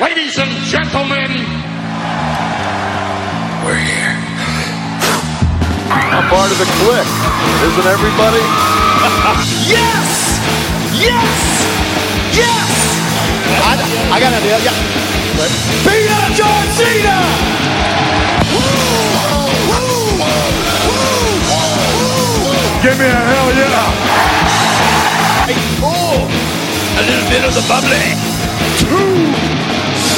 Ladies and gentlemen, we're here. I'm part of the clique, isn't everybody? Yes! Yes! Yes! I, I got an idea. Yeah. Up John Cena! Woo! Woo! Woo! Woo! Give me a hell yeah! Oh, a little bit of the bubbly.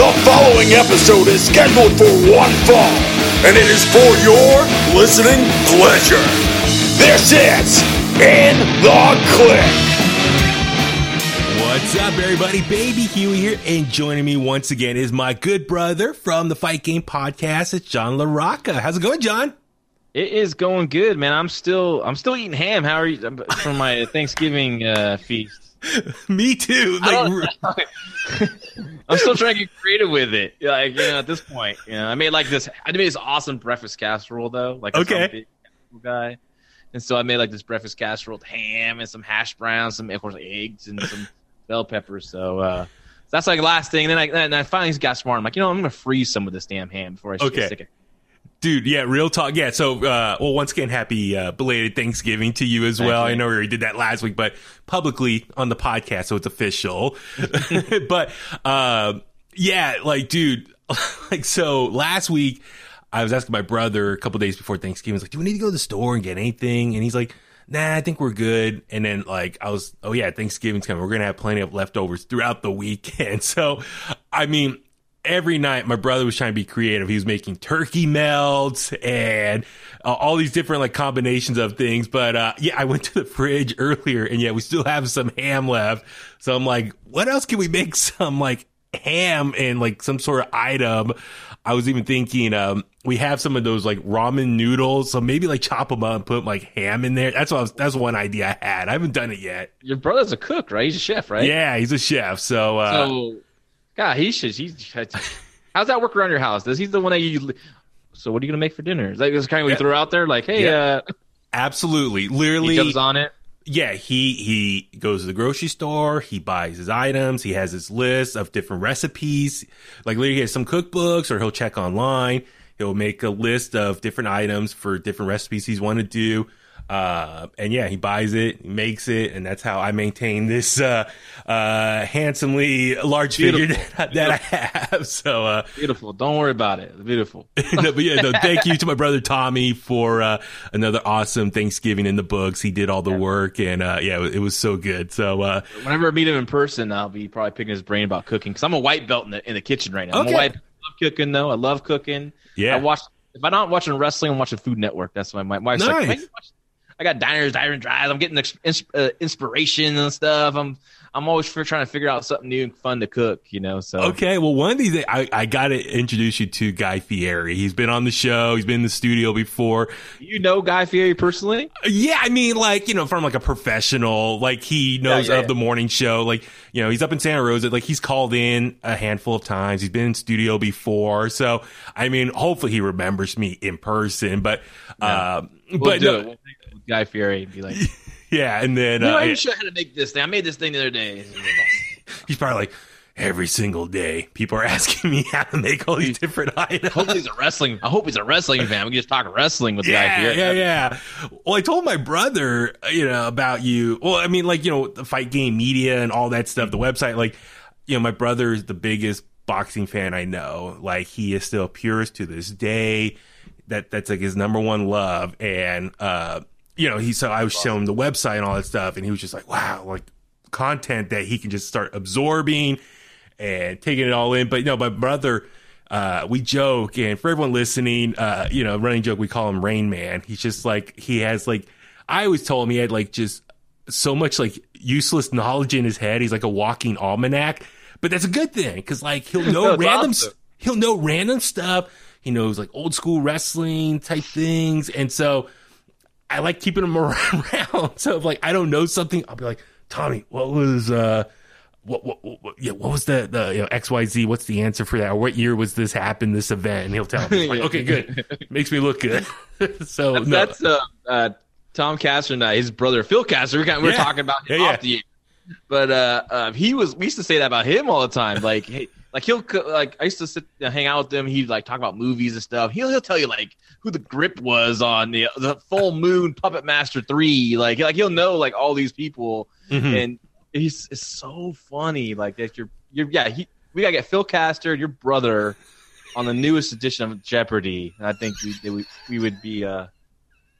The following episode is scheduled for one fall, and it is for your listening pleasure. This is In the Clique. What's up, everybody? Baby Huey here, and joining me once again is my good brother from the Fight Game Podcast. It's John LaRocca. How's it going, John? It is going good, man. I'm still I'm still eating ham. How are you from my Thanksgiving uh, feast? me too. Like, I'm still trying to get creative with it. Like you know, at this point, you know, I made like this. I made this awesome breakfast casserole though. Like, Okay. big guy, and so I made like this breakfast casserole with ham and some hash browns, some of course eggs and some bell peppers. So uh, that's like the last thing. And then I and I finally got smart. I'm like, you know, I'm gonna freeze some of this damn ham before I Okay. stick it. Dude, yeah, real talk. Yeah, so, uh, well, once again, happy uh, belated Thanksgiving to you as Thank well. you. I know we already did that last week, but publicly on the podcast, so it's official. but, uh, yeah, like, dude, like, so last week, I was asking my brother a couple days before Thanksgiving, I was like, do we need to go to the store and get anything? And he's like, nah, I think we're good. And then, like, I was, oh, yeah, Thanksgiving's coming. We're going to have plenty of leftovers throughout the weekend. So, I mean, every night my brother was trying to be creative. He was making turkey melts and uh, all these different like combinations of things. But uh, yeah, I went to the fridge earlier and yeah, we still have some ham left. So I'm like, what else can we make some like ham and like some sort of item? I was even thinking, um, we have some of those like ramen noodles, so maybe like chop them up and put like ham in there. That's what I was, that's one idea I had. I haven't done it yet. Your brother's a cook, right? He's a chef, right? Yeah, he's a chef, so uh, So, God, he should. He's. How's that work around your house? Does he's the one that you? So, what are you gonna make for dinner? Is that kind of what you throw out there? Like, hey, Yeah. uh, absolutely, he literally, jumps on it. yeah, he he goes to the grocery store, he buys his items, he has his list of different recipes. Like literally he has some cookbooks or he'll check online. He'll make a list of different items for different recipes he's want to do. Uh, and yeah, he buys it, makes it, and that's how I maintain this uh, uh, handsomely large figure that, that I have. So, uh, Beautiful. Don't worry about it. Beautiful. no, but yeah, no, thank you to my brother Tommy for uh, another awesome Thanksgiving in the books. He did all the work, and uh, yeah, it was, it was so good. So uh, Whenever I meet him in person, I'll be probably picking his brain about cooking because I'm a white belt in the in the kitchen right now. I'm Okay. a white. belt. I love cooking though. I love cooking. Yeah. I watch. If I'm not watching wrestling, I'm watching Food Network. That's my my wife's like, Nice. "Why watch-" I got diners, diner drives. I'm getting ex- ins- uh, inspiration and stuff. I'm I'm always trying to figure out something new and fun to cook. You know. So okay, well, one of these days, I, I got to introduce you to Guy Fieri. He's been on the show. He's been in the studio before. you know Guy Fieri personally? Yeah, I mean, like, you know, from like a professional, like he knows Yeah, yeah, of the morning show. Like, you know, he's up in Santa Rosa. Like, he's called in a handful of times. He's been in studio before. So, I mean, hopefully he remembers me in person. But, uh, We'll but no, it. We'll take it with Guy Fieri and be like, yeah. And then, you know, uh, I can show how to make this thing. I made this thing the other day. he's probably like, every single day, people are asking me how to make all these different items. Hopefully he's a wrestling. I hope he's a wrestling fan. We can just talk wrestling with the Guy Yeah, Fieri. yeah, yeah. Well, I told my brother, you know, about you. Well, I mean, like, you know, the fight game media and all that stuff, the website. Like, you know, my brother is the biggest boxing fan I know. Like, he is still a purist to this day. That that's like his number one love. And uh, you know, he so I was showing him the website and all that stuff, and he was just like, wow, like content that he can just start absorbing and taking it all in. But you know, my brother, uh, we joke, and for everyone listening, uh, you know, running joke, we call him Rain Man. He's just like he has like I always told him he had like just so much like useless knowledge in his head. He's like a walking almanac. But that's a good thing because like he'll know random awesome. he'll know random stuff. he knows like old school wrestling type things, and so I like keeping them around. so if like I don't know something, I'll be like, Tommy, what was uh what, what, what, yeah, what was the, the, you know, XYZ? What's the answer for that? Or what year was this happen, this event? And he'll tell me, like, okay, good. Makes me look good. so that's, no. that's uh, uh, Tom Caster and uh, his brother Phil Caster. We're, kind of, we're Yeah. talking about him Yeah, off yeah. the air. But uh, uh, he was. We used to say that about him all the time. Like, hey, like he'll like I used to sit hang out with him. He'd like talk about movies and stuff. He'll he'll tell you like who the grip was on the the Full Moon Puppet Master three. Like like he'll know like all these people, Mhm. and he's it's so funny. Like that you're you're yeah. He, we gotta get Phil Caster, your brother, on the newest edition of Jeopardy. And I think we would we would be uh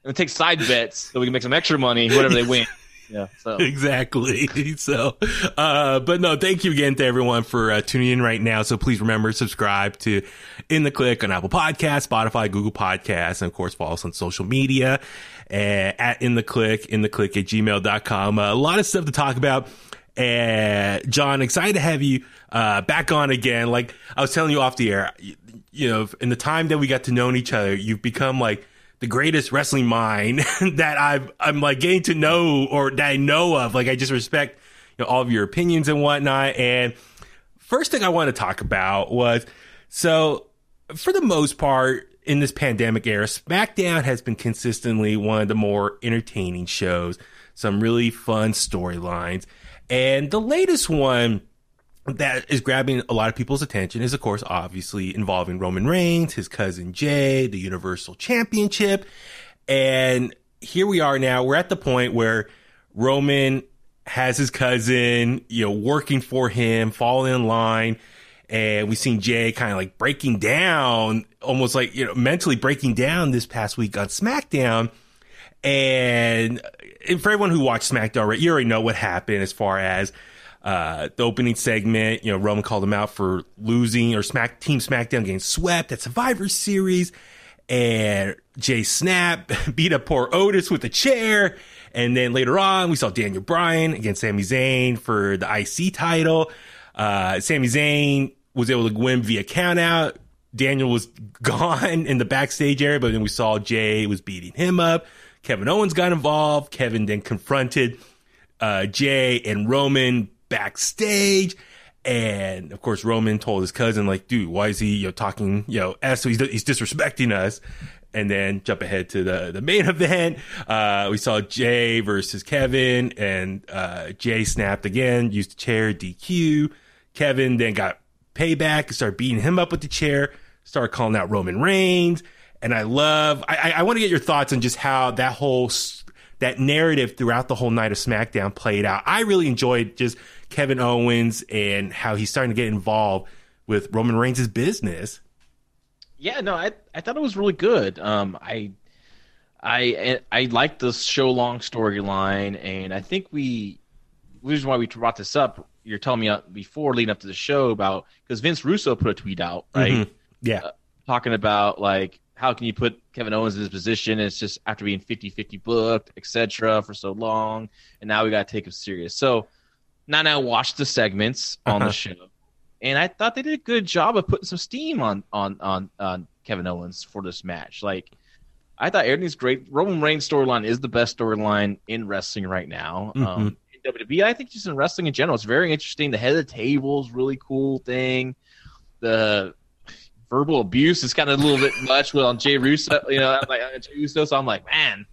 gonna take side bets so we can make some extra money whatever they win. Yeah. So exactly. So, uh, but no, thank you again to everyone for uh, tuning in right now. So please remember, subscribe to In the Clique on Apple Podcasts, Spotify, Google Podcasts, and of course, follow us on social media uh, at In the Clique, in the click at gmail.com. Uh, a lot of stuff to talk about. Uh, John, excited to have you uh, back on again. Like I was telling you off the air, you, you know, in the time that we got to know each other, you've become like the greatest wrestling mind that I've I'm like getting to know or that I know of. Like I just respect you know, all of your opinions and whatnot. And first thing I want to talk about was so for the most part in this pandemic era, SmackDown has been consistently one of the more entertaining shows. Some really fun storylines. And the latest one that is grabbing a lot of people's attention is, of course, obviously involving Roman Reigns, his cousin Jey, the Universal Championship. And here we are now. We're at the point where Roman has his cousin, you know, working for him, falling in line. And we've seen Jey kind of like breaking down, almost like, you know, mentally breaking down this past week on SmackDown. And, and for everyone who watched SmackDown, right, you already know what happened as far as uh, the opening segment. You know, Roman called him out for losing or Smack Team SmackDown getting swept at Survivor Series, and Jey Snap beat up poor Otis with a chair. And then later on, we saw Daniel Bryan against Sami Zayn for the IC title. Uh, Sami Zayn was able to win via countout. Daniel was gone in the backstage area, but then we saw Jey was beating him up. Kevin Owens got involved. Kevin then confronted uh, Jey and Roman backstage. And of course, Roman told his cousin, like, dude, why is he, you know, talking, you know, S, so he's, he's disrespecting us. And then jump ahead to the, the main event. Uh, we saw Jey versus Kevin and, uh, Jey snapped again, used the chair, DQ. Kevin then got payback and started beating him up with the chair, started calling out Roman Reigns. And I love, I, I, I want to get your thoughts on just how that whole, that narrative throughout the whole night of SmackDown played out. I really enjoyed just Kevin Owens and how he's starting to get involved with Roman Reigns' business. yeah, no, I I thought it was really good. Um, I I I like the show long storyline, and I think we the reason why we brought this up. You're telling me uh, before leading up to the show about because Vince Russo put a tweet out right Mhm. Yeah. talking about like how can you put Kevin Owens in this position? It's just after being 50-50 booked, etc. for so long, and now we got to take him serious. So now, now watch the segments on Uh-huh. the show, and I thought they did a good job of putting some steam on on on on Kevin Owens for this match. Like I thought everything's great. Roman Reigns storyline is the best storyline in wrestling right now. Um, in WWE, I think just in wrestling in general, it's very interesting. The head of the table is really cool thing. The verbal abuse is kind of a little bit much with on Jey Uso. You know, I'm like uh, Jey Uso. So I'm like, man,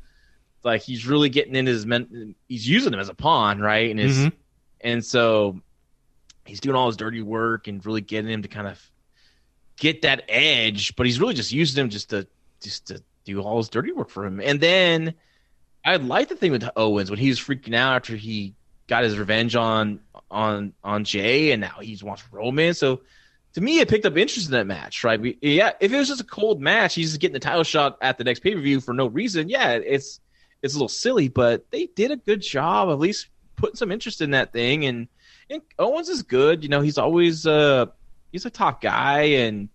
like he's really getting in his men. He's using him as a pawn, right? And his, Mhm. And so he's doing all his dirty work and really getting him to kind of get that edge. But he's really just using him just to just to do all his dirty work for him. And then I like the thing with Owens when he was freaking out after he got his revenge on on on Jey, and now he wants Roman. So to me, it picked up interest in that match, right? We, yeah, if it was just a cold match, he's just getting the title shot at the next pay per view for no reason. Yeah, it's it's a little silly, but they did a good job, at least putting some interest in that thing. And, and Owens is good. You know, he's always uh he's a top guy and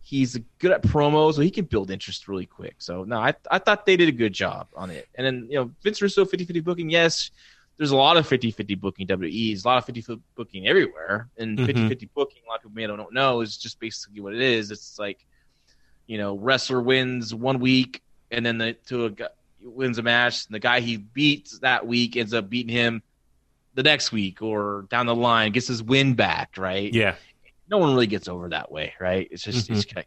he's good at promos, so he can build interest really quick. So no, I I thought they did a good job on it. And then you know, Vince Russo 50-50 booking, yes. There's a lot of 50-50 booking WWE. A lot of 50-50 booking everywhere. And Mhm. 50-50 booking, a lot of people may don't know, is just basically what it is. It's like, you know, wrestler wins one week and then the to a wins a match, and the guy he beats that week ends up beating him the next week or down the line, gets his win back, right? Yeah. No one really gets over that way, right? It's just it's Mhm. kinda,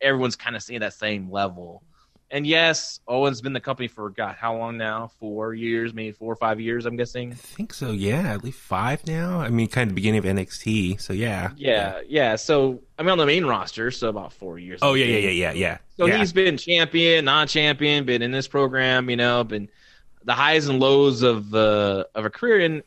everyone's kind of seeing that same level. And yes, Owen's been the company for God, how long now? Four years, maybe four or five years, I'm guessing. I think so. Yeah, at least five now. I mean, kind of the beginning of NXT. So yeah. Yeah, yeah. So I mean, on the main roster, so about four years. Oh yeah, yeah, yeah, yeah, yeah. So yeah. he's been champion, non-champion, been in this program, you know, been the highs and lows of uh, of a career, and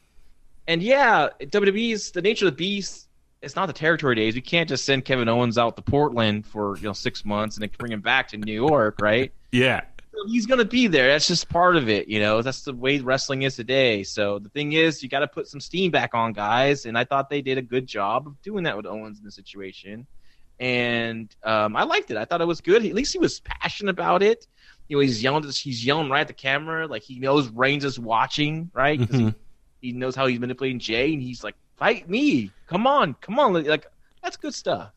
and yeah, WWE's the nature of the beast. It's not the territory days. We can't just send Kevin Owens out to Portland for you know six months and then bring him back to New York, right? yeah. So he's gonna be there. That's just part of it, you know. That's the way wrestling is today. So the thing is, you got to put some steam back on guys, and I thought they did a good job of doing that with Owens in the situation. And um, I liked it. I thought it was good. At least he was passionate about it. You know, he's yelling. He's yelling right at the camera, like he knows Reigns is watching, right? Mhm. he, he knows how he's manipulating Jey, and he's like, "Fight me! Come on, come on!" Like that's good stuff.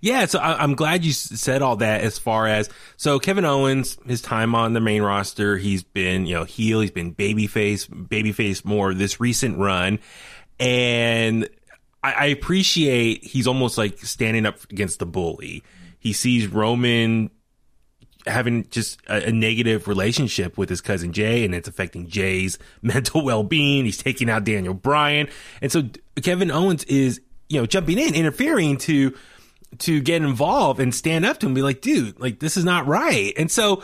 Yeah, so I, I'm glad you said all that. As far as so, Kevin Owens, his time on the main roster, he's been you know heel, he's been babyface, babyface more this recent run, and I, I appreciate he's almost like standing up against the bully. He sees Roman having just a, a negative relationship with his cousin Jey, and it's affecting Jey's mental well being. He's taking out Daniel Bryan, and so Kevin Owens is you know jumping in, interfering to to get involved and stand up to him, and be like, dude, like this is not right. And so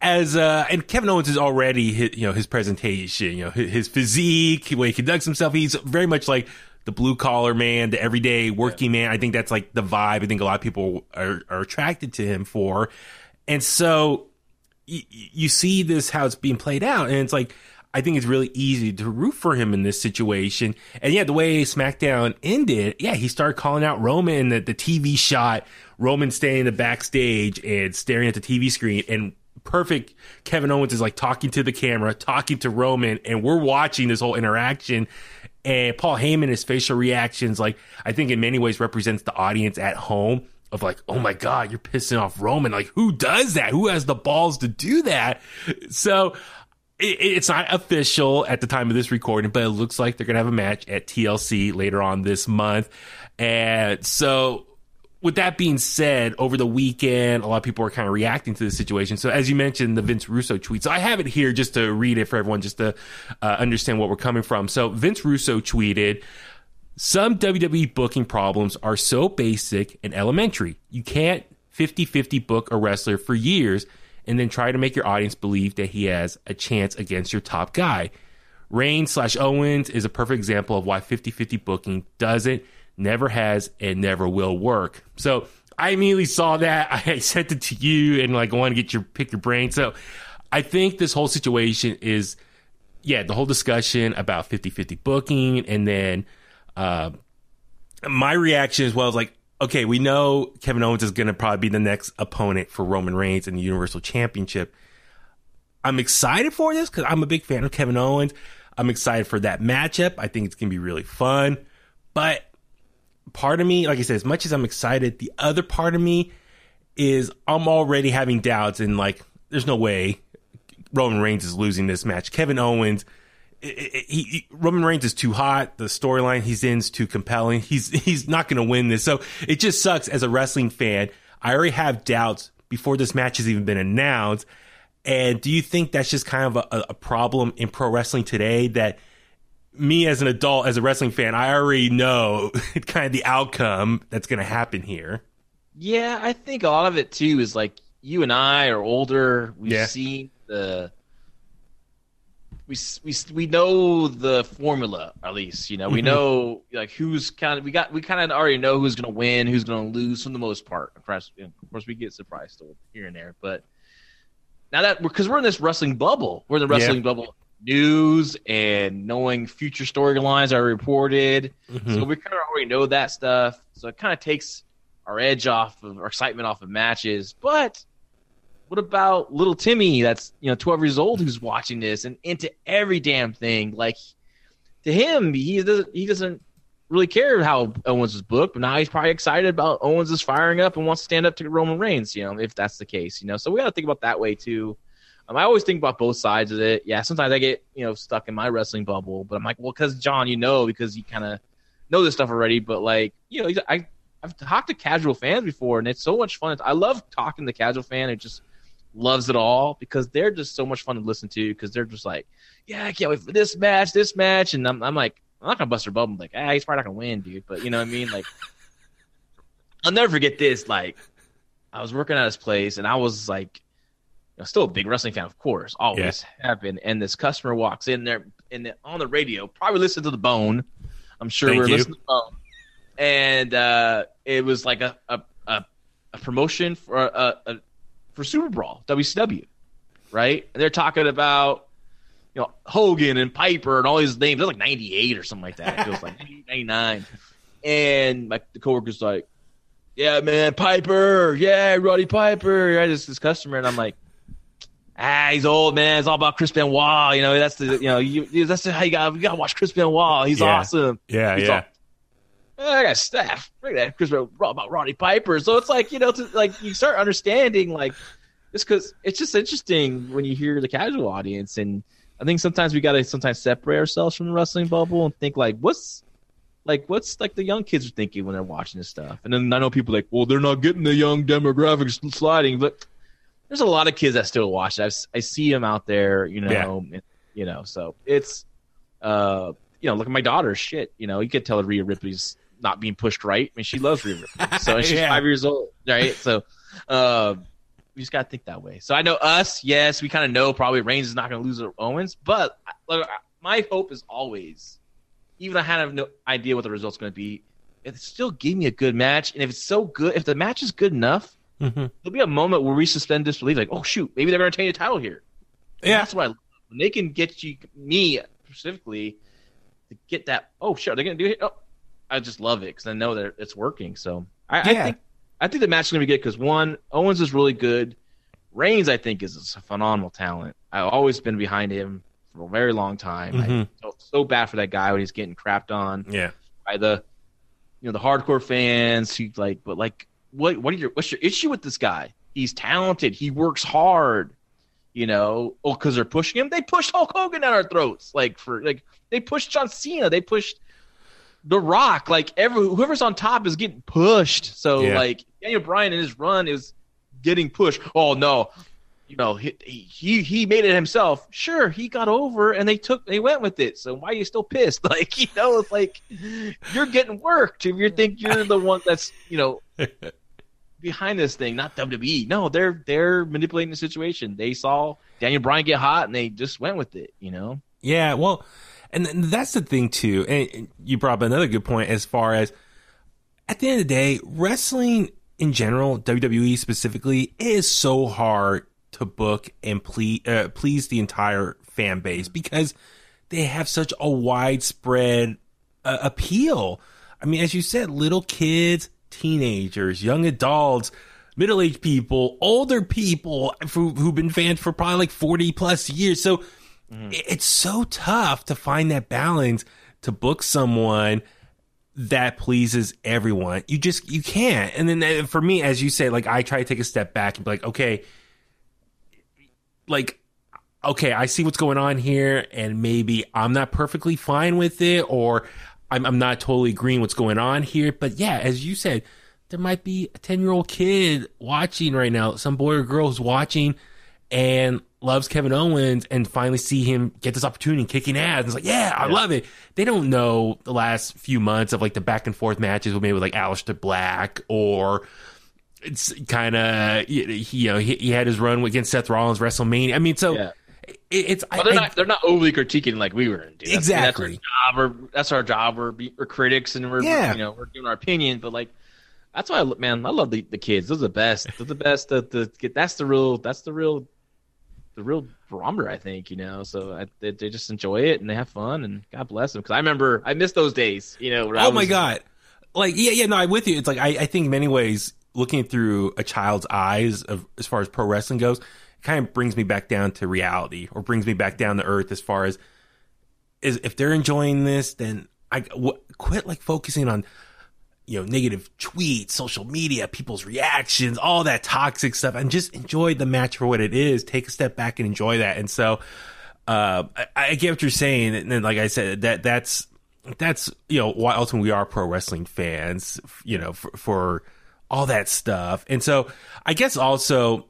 as uh and Kevin Owens is already his, you know his presentation, you know his, his physique, the way he conducts himself, he's very much like the blue collar man, the everyday working man. I think that's like the vibe. I think a lot of people are, are attracted to him for. And so you, you see this how it's being played out, and it's like I think it's really easy to root for him in this situation. And yeah, the way SmackDown ended, yeah, he started calling out Roman that the TV shot, Roman standing in the backstage and staring at the TV screen and perfect Kevin Owens is like talking to the camera, talking to Roman, and we're watching this whole interaction. And Paul Heyman, his facial reactions, like I think in many ways represents the audience at home of like, oh my God, you're pissing off Roman. Like, who does that? Who has the balls to do that? So it, it's not official at the time of this recording, but it looks like they're going to have a match at TLC later on this month. And so with that being said, over the weekend, a lot of people are kind of reacting to the situation. So, as you mentioned, the Vince Russo tweet. So, I have it here just to read it for everyone, just to uh, understand what we're coming from. So, Vince Russo tweeted, some WWE booking problems are so basic and elementary. You can't 50 50 book a wrestler for years and then try to make your audience believe that he has a chance against your top guy. Reigns slash Owens is a perfect example of why 50 50 booking doesn't, never has, and never will work. So I immediately saw that. I sent it to you and like I want to get your pick your brain. So I think this whole situation is, yeah, the whole discussion about 50 50 booking and then uh, my reaction as well is like, okay, we know Kevin Owens is going to probably be the next opponent for Roman Reigns in the Universal Championship. I'm excited for this because I'm a big fan of Kevin Owens. I'm excited for that matchup. I think it's going to be really fun. But part of me, like I said, as much as I'm excited, the other part of me is I'm already having doubts and like, there's no way Roman Reigns is losing this match. Kevin Owens, i- i- he, he- Roman Reigns is too hot. The storyline he's in is too compelling. He's he's not going to win this. So it just sucks as a wrestling fan. I already have doubts before this match has even been announced. And do you think that's just kind of a, a problem in pro wrestling today that me as an adult, as a wrestling fan, I already know kind of the outcome that's going to happen here? Yeah, I think a lot of it too is like you and I are older. We've Yeah. seen the we we we know the formula at least. You know, we Mhm. know like who's kind of we got we kind of already know who's going to win, who's going to lose for the most part. Of course, of course, we get surprised still here and there, but now that because we're in this wrestling bubble, we're in the Yeah. wrestling bubble news and knowing future storylines are reported. Mhm. So we kind of already know that stuff. So it kind of takes our edge off of our excitement off of matches. But what about little Timmy that's, you know, 12 years old who's watching this and into every damn thing? Like to him, he doesn't, he doesn't, really care how Owens was booked, but now he's probably excited about Owens is firing up and wants to stand up to Roman Reigns. You know, if that's the case, you know. So we got to think about that way too. Um, I always think about both sides of it. Yeah, sometimes I get you know stuck in my wrestling bubble, but I'm like, well, because John, you know, because you kind of know this stuff already. But like, you know, I I've talked to casual fans before, and it's so much fun. I love talking to casual fan who just loves it all because they're just so much fun to listen to because they're just like, yeah, I can't wait for this match, this match, and I'm, I'm like, I'm not gonna bust their bubble. Like, ah, he's probably not gonna win, dude. But you know what I mean? Like, I'll never forget this. Like, I was working at his place, and I was like, you know, still a big wrestling fan, of course, always yeah. have been. And this customer walks in there and on the radio, probably listened to the Bone. I'm sure Thank we're you. listening to the Bone, and uh, it was like a a, a, a promotion for a, a for Super Brawl WCW, right? And they're talking about you know Hogan and Piper and all these names. They're like 98 or something like that. It was like 99, and my the coworker's like, "Yeah, man, Piper, yeah, Roddy Piper." Yeah, this this customer, and I'm like, ah, he's old man. It's all about Chris Benoit. You know, that's the you know you, that's how you got you got to watch Chris Benoit. He's yeah. awesome. Yeah, he's yeah. All, I got staff. Look at that Chris about Roddy Piper. So it's like you know, to, like you start understanding like just because it's just interesting when you hear the casual audience, and I think sometimes we got to sometimes separate ourselves from the wrestling bubble and think like what's like what's like the young kids are thinking when they're watching this stuff. And then I know people like, well, they're not getting the young demographics sliding, but there's a lot of kids that still watch it. I've, I see them out there, you know, yeah. you know. So it's, uh, you know, look at my daughter. Shit, you know, you could tell Rhea Ripley's not being pushed right. I mean, she loves Ripley, so she's yeah. five years old, right? So, uh, we just gotta think that way. So I know us, yes, we kind of know probably Reigns is not gonna lose to Owens, but look, my hope is always, even I have no idea what the result's gonna be. It still gave me a good match, and if it's so good, if the match is good enough Mm-hmm. There'll be a moment where we suspend disbelief, like, oh shoot, maybe they're going to retain the title here. And yeah, that's what I love. When they can get you, me specifically, to get that. Oh shit, they're going to do it. Oh, I just love it because I know that it's working. So I, yeah. I think I think the match is going to be good because one, Owens is really good. Reigns, I think, is a phenomenal talent. I've always been behind him for a very long time. Mm-hmm. I felt so bad for that guy when he's getting crapped on. Yeah, by the you know the hardcore fans who like, but like what what are your what's your issue with this guy? He's talented. He works hard. You know, oh, because they're pushing him. They pushed Hulk Hogan down our throats. Like for like they pushed John Cena. They pushed The Rock. Like every whoever's on top is getting pushed. So yeah. like Daniel Bryan in his run is getting pushed. Oh no, you know he, he he made it himself. Sure, he got over and they took they went with it. So why are you still pissed? Like you know, it's like you're getting worked if you think you're the one that's you know behind this thing, not WWE. No, they're they're manipulating the situation. They saw Daniel Bryan get hot and they just went with it. You know. Yeah, well, and that's the thing too. And you brought up another good point as far as at the end of the day, wrestling in general, WWE specifically, is so hard to book and please uh, please the entire fan base because they have such a widespread uh, appeal. I mean, as you said, little kids, teenagers, young adults, middle aged people, older people who, who've been fans for probably like 40 plus years. So mm-hmm. it's so tough to find that balance to book someone that pleases everyone. You just, you can't. And then for me, as you say, like I try to take a step back and be like, okay, like, okay, I see what's going on here, and maybe I'm not perfectly fine with it, or I'm, I'm not totally agreeing what's going on here, but yeah, as you said, there might be a 10 year old kid watching right now, some boy or girl who's watching and loves Kevin Owens and finally see him get this opportunity kicking ass. And it's like, yeah, I yeah. love it. They don't know the last few months of like the back and forth matches with maybe with like Aleister Black or it's kind of, you know, he, he, had his run against Seth Rollins WrestleMania. I mean, so. Yeah it's they're I, not they're not overly critiquing like we were. In, dude. Exactly. That's, our job. We're, that's our job. We're, we're critics and we're yeah. you know we're giving our opinion. But like that's why I man I love the, the kids. Those are the best. They're the best. The, the that's the real that's the real the real barometer. I think you know. So I, they, they just enjoy it and they have fun and God bless them. Because I remember I missed those days. You know. oh was, my god. Like yeah yeah no I'm with you. It's like I I think in many ways looking through a child's eyes of as far as pro wrestling goes it kind of brings me back down to reality or brings me back down to earth as far as is if they're enjoying this, then I w- quit like focusing on you know negative tweets, social media, people's reactions, all that toxic stuff, and just enjoy the match for what it is. Take a step back and enjoy that. And so, uh, I, I get what you're saying, and then, like I said, that that's that's you know why ultimately we are pro wrestling fans. You know for, for all that stuff, and so I guess also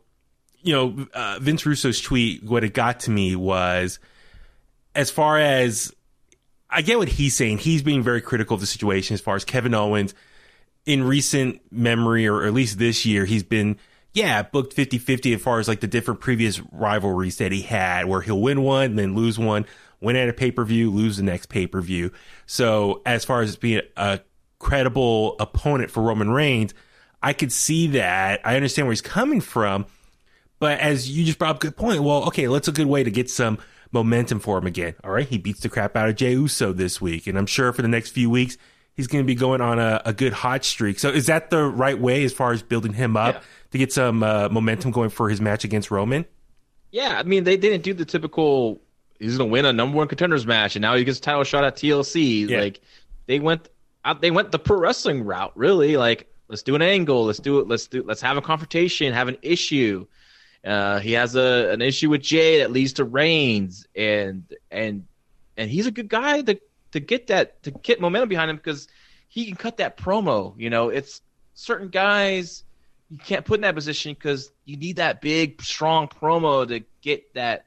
you know, uh, Vince Russo's tweet, what it got to me was as far as I get what he's saying. He's being very critical of the situation as far as Kevin Owens in recent memory, or at least this year, he's been, yeah, booked 50 50 as far as like the different previous rivalries that he had, where he'll win one then lose one, win at a pay per view, lose the next pay per view. So, as far as being a credible opponent for Roman Reigns, I could see that. I understand where he's coming from. But as you just brought up a good point, well, okay, that's a good way to get some momentum for him again. All right. He beats the crap out of Jey Uso this week. And I'm sure for the next few weeks, he's going to be going on a, a, good hot streak. So is that the right way as far as building him up yeah. to get some uh, momentum going for his match against Roman? Yeah. I mean, they didn't do the typical, he's going to win a number one contenders match and now he gets a title shot at TLC. Yeah. Like they went, out, they went the pro wrestling route, really. Like, let's do an angle. Let's do it. Let's do, let's have a confrontation, have an issue uh, he has a an issue with Jey that leads to Reigns, and and and he's a good guy to to get that to get momentum behind him because he can cut that promo. You know, it's certain guys you can't put in that position because you need that big, strong promo to get that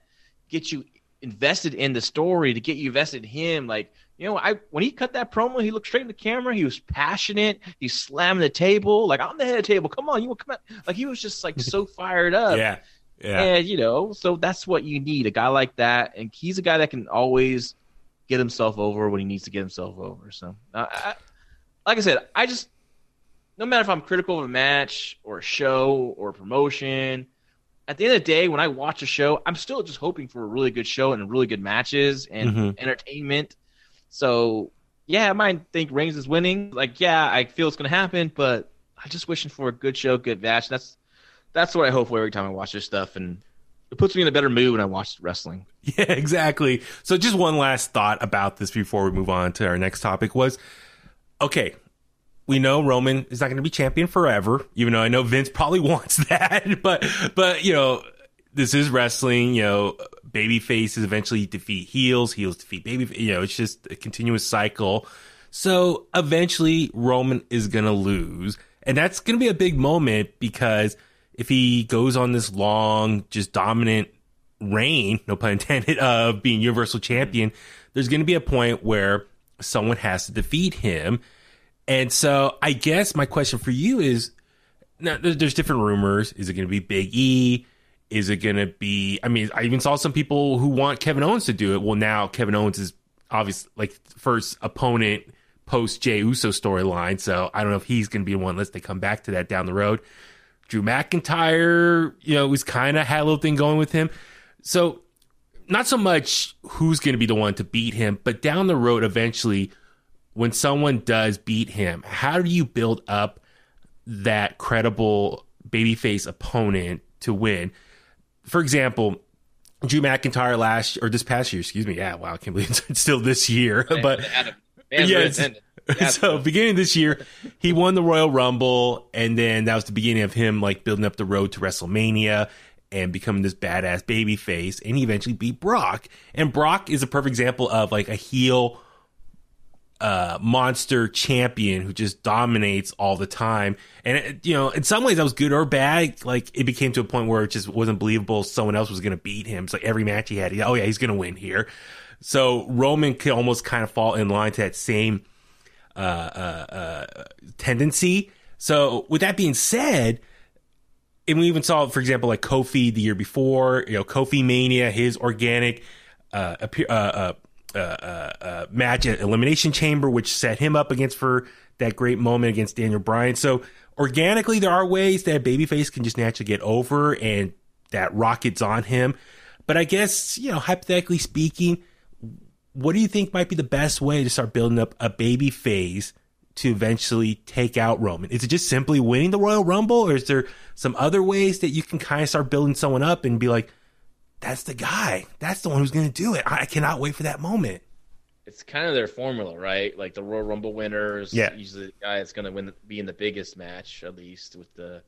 get you invested in the story, to get you invested in him. Like you know, I when he cut that promo, he looked straight in the camera. He was passionate. He slammed the table like I'm the head of the table. Come on, you will come out. Like he was just like so fired up. Yeah, yeah. And you know, so that's what you need a guy like that, and he's a guy that can always get himself over when he needs to get himself over. So, uh, I, like I said, I just no matter if I'm critical of a match or a show or a promotion, at the end of the day, when I watch a show, I'm still just hoping for a really good show and really good matches and mm-hmm. entertainment so yeah, I might think Reigns is winning. Like, yeah, I feel it's gonna happen, but I'm just wishing for a good show, good match. That's that's what I hope for every time I watch this stuff, and it puts me in a better mood when I watch wrestling. Yeah, exactly. So just one last thought about this before we move on to our next topic was okay. We know Roman is not going to be champion forever, even though I know Vince probably wants that. But, but you know, this is wrestling. You know, baby faces eventually defeat heels, heels defeat baby. You know, it's just a continuous cycle. So eventually, Roman is gonna lose, and that's gonna be a big moment because if he goes on this long, just dominant reign, no pun intended, of being Universal Champion, there's gonna be a point where someone has to defeat him. And so, I guess my question for you is: now, there's different rumors. Is it going to be Big E? Is it going to be? I mean, I even saw some people who want Kevin Owens to do it. Well, now Kevin Owens is obviously like first opponent post Jey Uso storyline. So I don't know if he's going to be the one unless they come back to that down the road. Drew McIntyre, you know, was kind of had a little thing going with him. So not so much who's going to be the one to beat him, but down the road, eventually, when someone does beat him, how do you build up that credible babyface opponent to win? For example, Drew McIntyre last or this past year, excuse me. Yeah, wow, I can't believe it's still this year. But yeah, so beginning this year, he won the Royal Rumble, and then that was the beginning of him like building up the road to WrestleMania and becoming this badass baby face. And he eventually beat Brock. And Brock is a perfect example of like a heel uh, monster champion who just dominates all the time. And it, you know, in some ways that was good or bad. Like it became to a point where it just wasn't believable. Someone else was going to beat him. So every match he had, he, oh yeah, he's going to win here. So Roman could almost kind of fall in line to that same uh, uh, uh, tendency. So with that being said, and we even saw, for example, like Kofi the year before, you know, Kofi Mania, his organic uh, uh, uh, uh, uh, uh, match at Elimination Chamber, which set him up against for that great moment against Daniel Bryan. So organically, there are ways that babyface can just naturally get over and that rockets on him. But I guess you know, hypothetically speaking, what do you think might be the best way to start building up a babyface to eventually take out Roman? Is it just simply winning the Royal Rumble, or is there some other ways that you can kind of start building someone up and be like, that's the guy. That's the one who's going to do it. I cannot wait for that moment. it's kind of their formula, right? Like the Royal Rumble winners, Yeah. usually the guy that's going to win, be in the biggest match, at least with the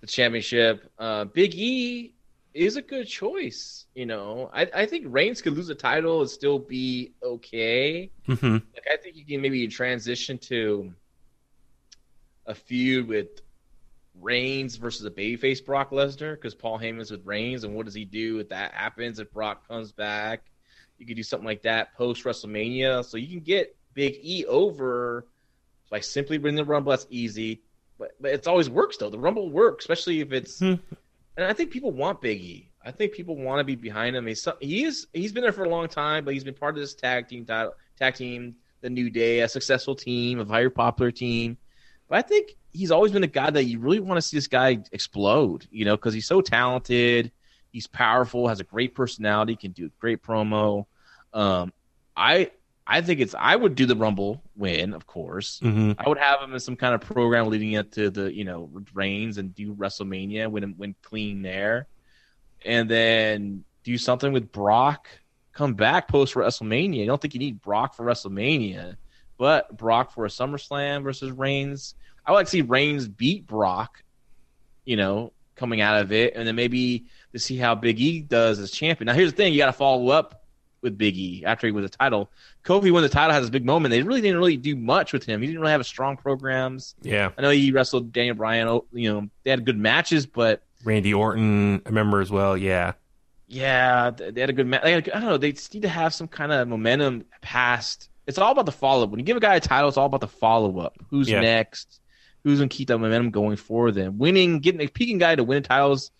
the championship. Uh, Big E is a good choice. You know, I I think Reigns could lose the title and still be okay. hmm Like I think you can maybe transition to a feud with Reigns versus a babyface Brock Lesnar because Paul Heyman's with Reigns, and what does he do if that happens? If Brock comes back, you could do something like that post WrestleMania, so you can get Big E over by simply winning the Rumble. That's easy, but but it's always works though. The Rumble works, especially if it's. Hmm. And I think people want Big E. I think people want to be behind him. He's he is he's been there for a long time, but he's been part of this tag team title, tag team, the New Day, a successful team, a very popular team. But I think he's always been a guy that you really want to see this guy explode, you know, because he's so talented, he's powerful, has a great personality, can do a great promo. Um, I I think it's I would do the Rumble win, of course. hmm I would have him in some kind of program leading up to the you know Reigns and do WrestleMania, win win clean there, and then do something with Brock. Come back post WrestleMania. I don't think you need Brock for WrestleMania, but Brock for a SummerSlam versus Reigns. I would like to see Reigns beat Brock, you know, coming out of it, and then maybe to see how Big E does as champion. Now, here's the thing: you got to follow up with Big E after he wins the title. Kofi won the title, has a big moment. They really didn't really do much with him. He didn't really have a strong programs. Yeah. I know he wrestled Daniel Bryan. oh, You know, they had good matches, but Randy Orton, I remember as well. Yeah. yeah, they had a good match. I don't know. They need to have some kind of momentum past. It's all about the follow up. When you give a guy a title, it's all about the follow up. Who's Yeah. next? Who's gonna keep that momentum going for them? Winning, getting a peaking guy to win the titles,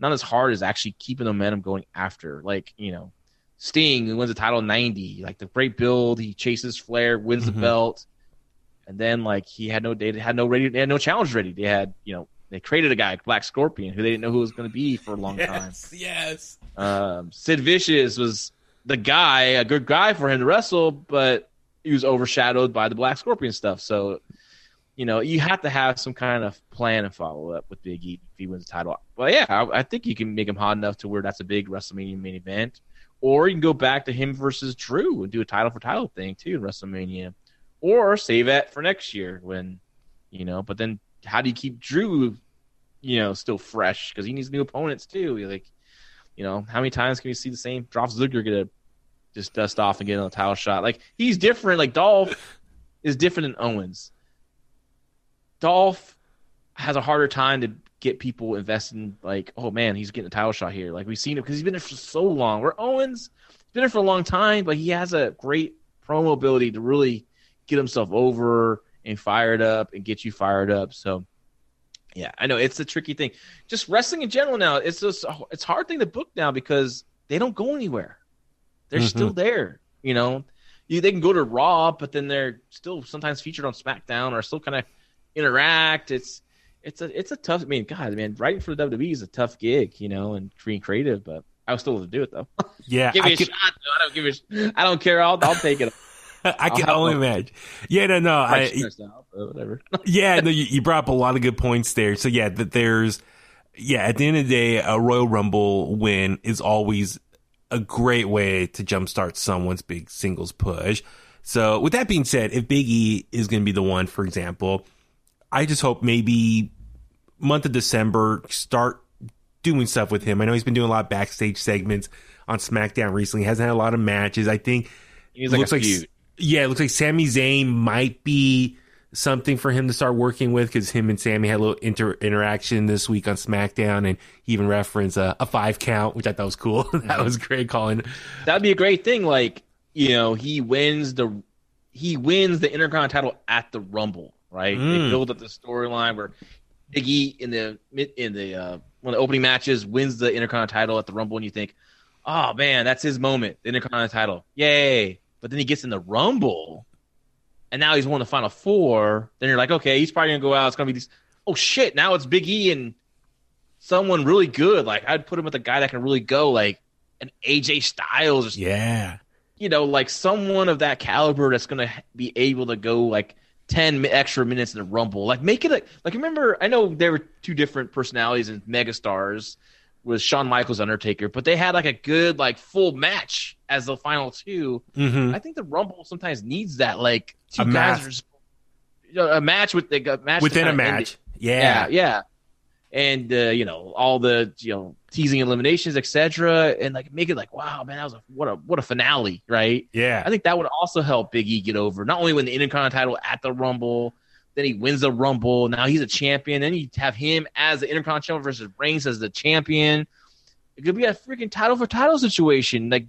not as hard as actually keeping the momentum going after. Like you know, Sting who wins the title in ninety, like the great build. He chases Flair, wins Mhm. the belt, and then like he had no data, had no ready, they had no challenge ready. They had you know they created a guy, Black Scorpion, who they didn't know who was going to be for a long time. Yes. Um, Sid Vicious was the guy, a good guy for him to wrestle, but he was overshadowed by the Black Scorpion stuff. So, you know, you have to have some kind of plan and follow up with Big E if he wins the title. Well, yeah, I, I think you can make him hot enough to where that's a big WrestleMania main event. Or you can go back to him versus Drew and do a title for title thing too in WrestleMania. Or save it for next year when, you know, but then how do you keep Drew, you know, still fresh? Because he needs new opponents too. You're like, you know, how many times can we see the same Dolph Ziggler get a just dust off and get a title shot? Like he's different. Like Dolph is different than Owens. Dolph has a harder time to get people invested in like, oh man, he's getting a title shot here. Like we've seen him because he's been there for so long. Where Owens has been there for a long time, but he has a great promo ability to really get himself over and fired up and get you fired up. So yeah, I know it's a tricky thing. Just wrestling in general now, it's just it's a hard thing to book now because they don't go anywhere. They're Mhm. still there, you know. You, they can go to Raw, but then they're still sometimes featured on SmackDown or still kind of interact. It's it's a it's a tough. I mean, God, man, writing for the WWE is a tough gig, you know, and being creative. But I was still able to do it though. Yeah. give me I a could, shot. Though. I don't give a. sh- I don't care. I'll I'll take it. I can only one. imagine. Yeah, no, no. I, I, out, whatever. yeah, no, you, you brought up a lot of good points there. So yeah, that there's, yeah, at the end of the day, a Royal Rumble win is always a great way to jumpstart someone's big singles push. So with that being said, if Big E is going to be the one, for example, I just hope maybe month of December start doing stuff with him. I know he's been doing a lot of backstage segments on SmackDown recently. He hasn't had a lot of matches. I think He's like looks a like feud. yeah, it looks like Sami Zayn might be something for him to start working with because him and Sami had a little inter- interaction this week on SmackDown, and he even referenced a, a five count, which I thought was cool. that was great, calling. That'd be a great thing. Like you know, he wins the he wins the Intercontinental title at the Rumble, right? They Mm. build up the storyline where Big E in the mid in the uh, one of the opening matches wins the Intercontinental title at the Rumble, and you think, oh man, that's his moment, the Intercontinental title, yay! But then he gets in the Rumble, and now he's won the Final Four. Then you're like, okay, he's probably gonna go out. It's gonna be these. Oh shit! Now it's Big E and someone really good. Like I'd put him with a guy that can really go, like an AJ Styles or Yeah, you know, like someone of that caliber that's going to be able to go like 10 extra minutes in the Rumble. Like, make it a, like, remember, I know there were two different personalities and megastars was Shawn Michaels Undertaker, but they had like a good like full match as the final 2 Mhm. I think the Rumble sometimes needs that like two A guys match. are you know, a match with the a match Within a match. Yeah. yeah, yeah, and uh, you know all the you know teasing eliminations, etc., and like make it like wow, man, that was a what a what a finale, right? Yeah. I think that would also help Big E get over. Not only win the Intercontinental title at the Rumble, then he wins the Rumble. Now he's a champion. Then you have him as the Intercontinental versus Reigns as the champion. It could be a freaking title for title situation. Like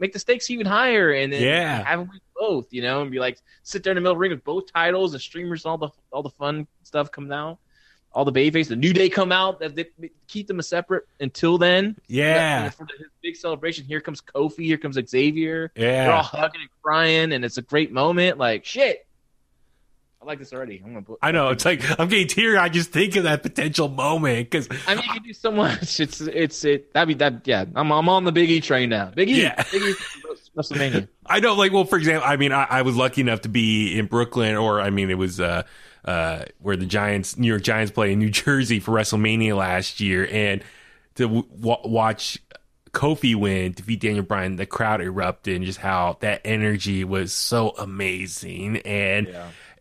make, the stakes even higher, and then Yeah. have him win both. You know, and be like sit there in the middle of the ring with both titles and streamers and all the all the fun stuff coming out. All the babyface, the New Day come out. That they keep them separate until then. Yeah. For his big celebration, here comes Kofi. Here comes Xavier. Yeah. They're all hugging and crying, and it's a great moment. Like shit, I like this already. I'm gonna put. I know. It's like I'm getting teary. I just think of that potential moment because I mean, you can do so much. It's it's it. That'd be that. Yeah, I'm I'm on the Big E train now. Big E. Yeah. Big E. WrestleMania. I know, like, well, for example, I mean, I, I was lucky enough to be in Brooklyn, or I mean, it was uh, uh, where the Giants, New York Giants, play in New Jersey for WrestleMania last year, and to w- watch Kofi win, defeat Daniel Bryan, the crowd erupted, and just how that energy was so amazing, and.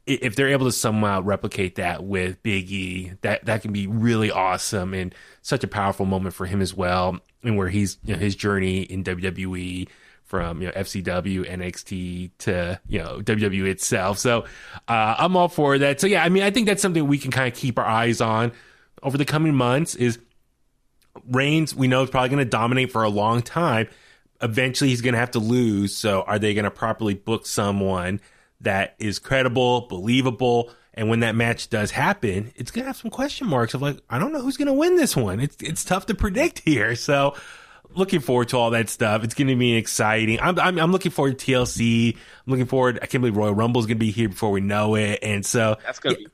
i- If they're able to somehow replicate that with Big E, that that can be really awesome and such a powerful moment for him as well, and where he's you know, his journey in WWE from you know FCW, NXT to you know WWE itself. So uh, I'm all for that. So yeah, I mean I think that's something we can kind of keep our eyes on over the coming months. Is Reigns we know is probably going to dominate for a long time. Eventually he's going to have to lose. So are they going to properly book someone that is credible, believable? And when that match does happen, it's going to have some question marks of like, I don't know who's going to win this one. It's, it's tough to predict here. So looking forward to all that stuff. It's going to be exciting. I'm, I'm, I'm looking forward to TLC. I'm looking forward. I can't believe Royal Rumble is going to be here before we know it. And so, That's gonna be God,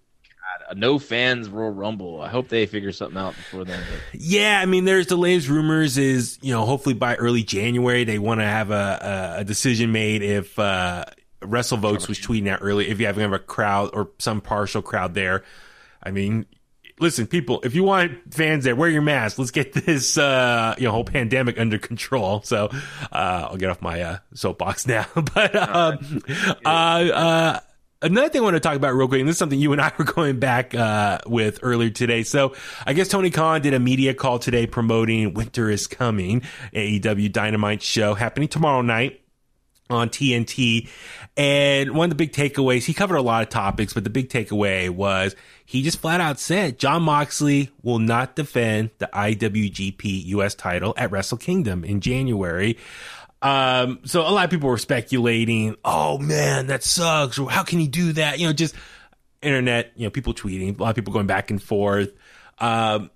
a no fans Royal Rumble. I hope they figure something out before then. but- yeah, I mean, there's the latest rumors is, you know, hopefully by early January, they want to have a, a, a decision made if, uh, WrestleVotes was tweeting out early if you have a crowd or some partial crowd there. I mean, listen, people, if you want fans there, wear your mask. Let's get this, uh, you know, whole pandemic under control. So, uh, I'll get off my, uh, soapbox now. but, um, uh, uh, Another thing I want to talk about real quick, and this is something you and I were going back uh, with earlier today. So I guess Tony Khan did a media call today promoting Winter is Coming, AEW Dynamite show happening tomorrow night on TNT. And one of the big takeaways, he covered a lot of topics, but the big takeaway was he just flat out said Jon Moxley will not defend the IWGP US title at Wrestle Kingdom in January. Um, so a lot of people were speculating, oh man, that sucks. How can he do that? You know, just internet, you know, people tweeting, a lot of people going back and forth. Um,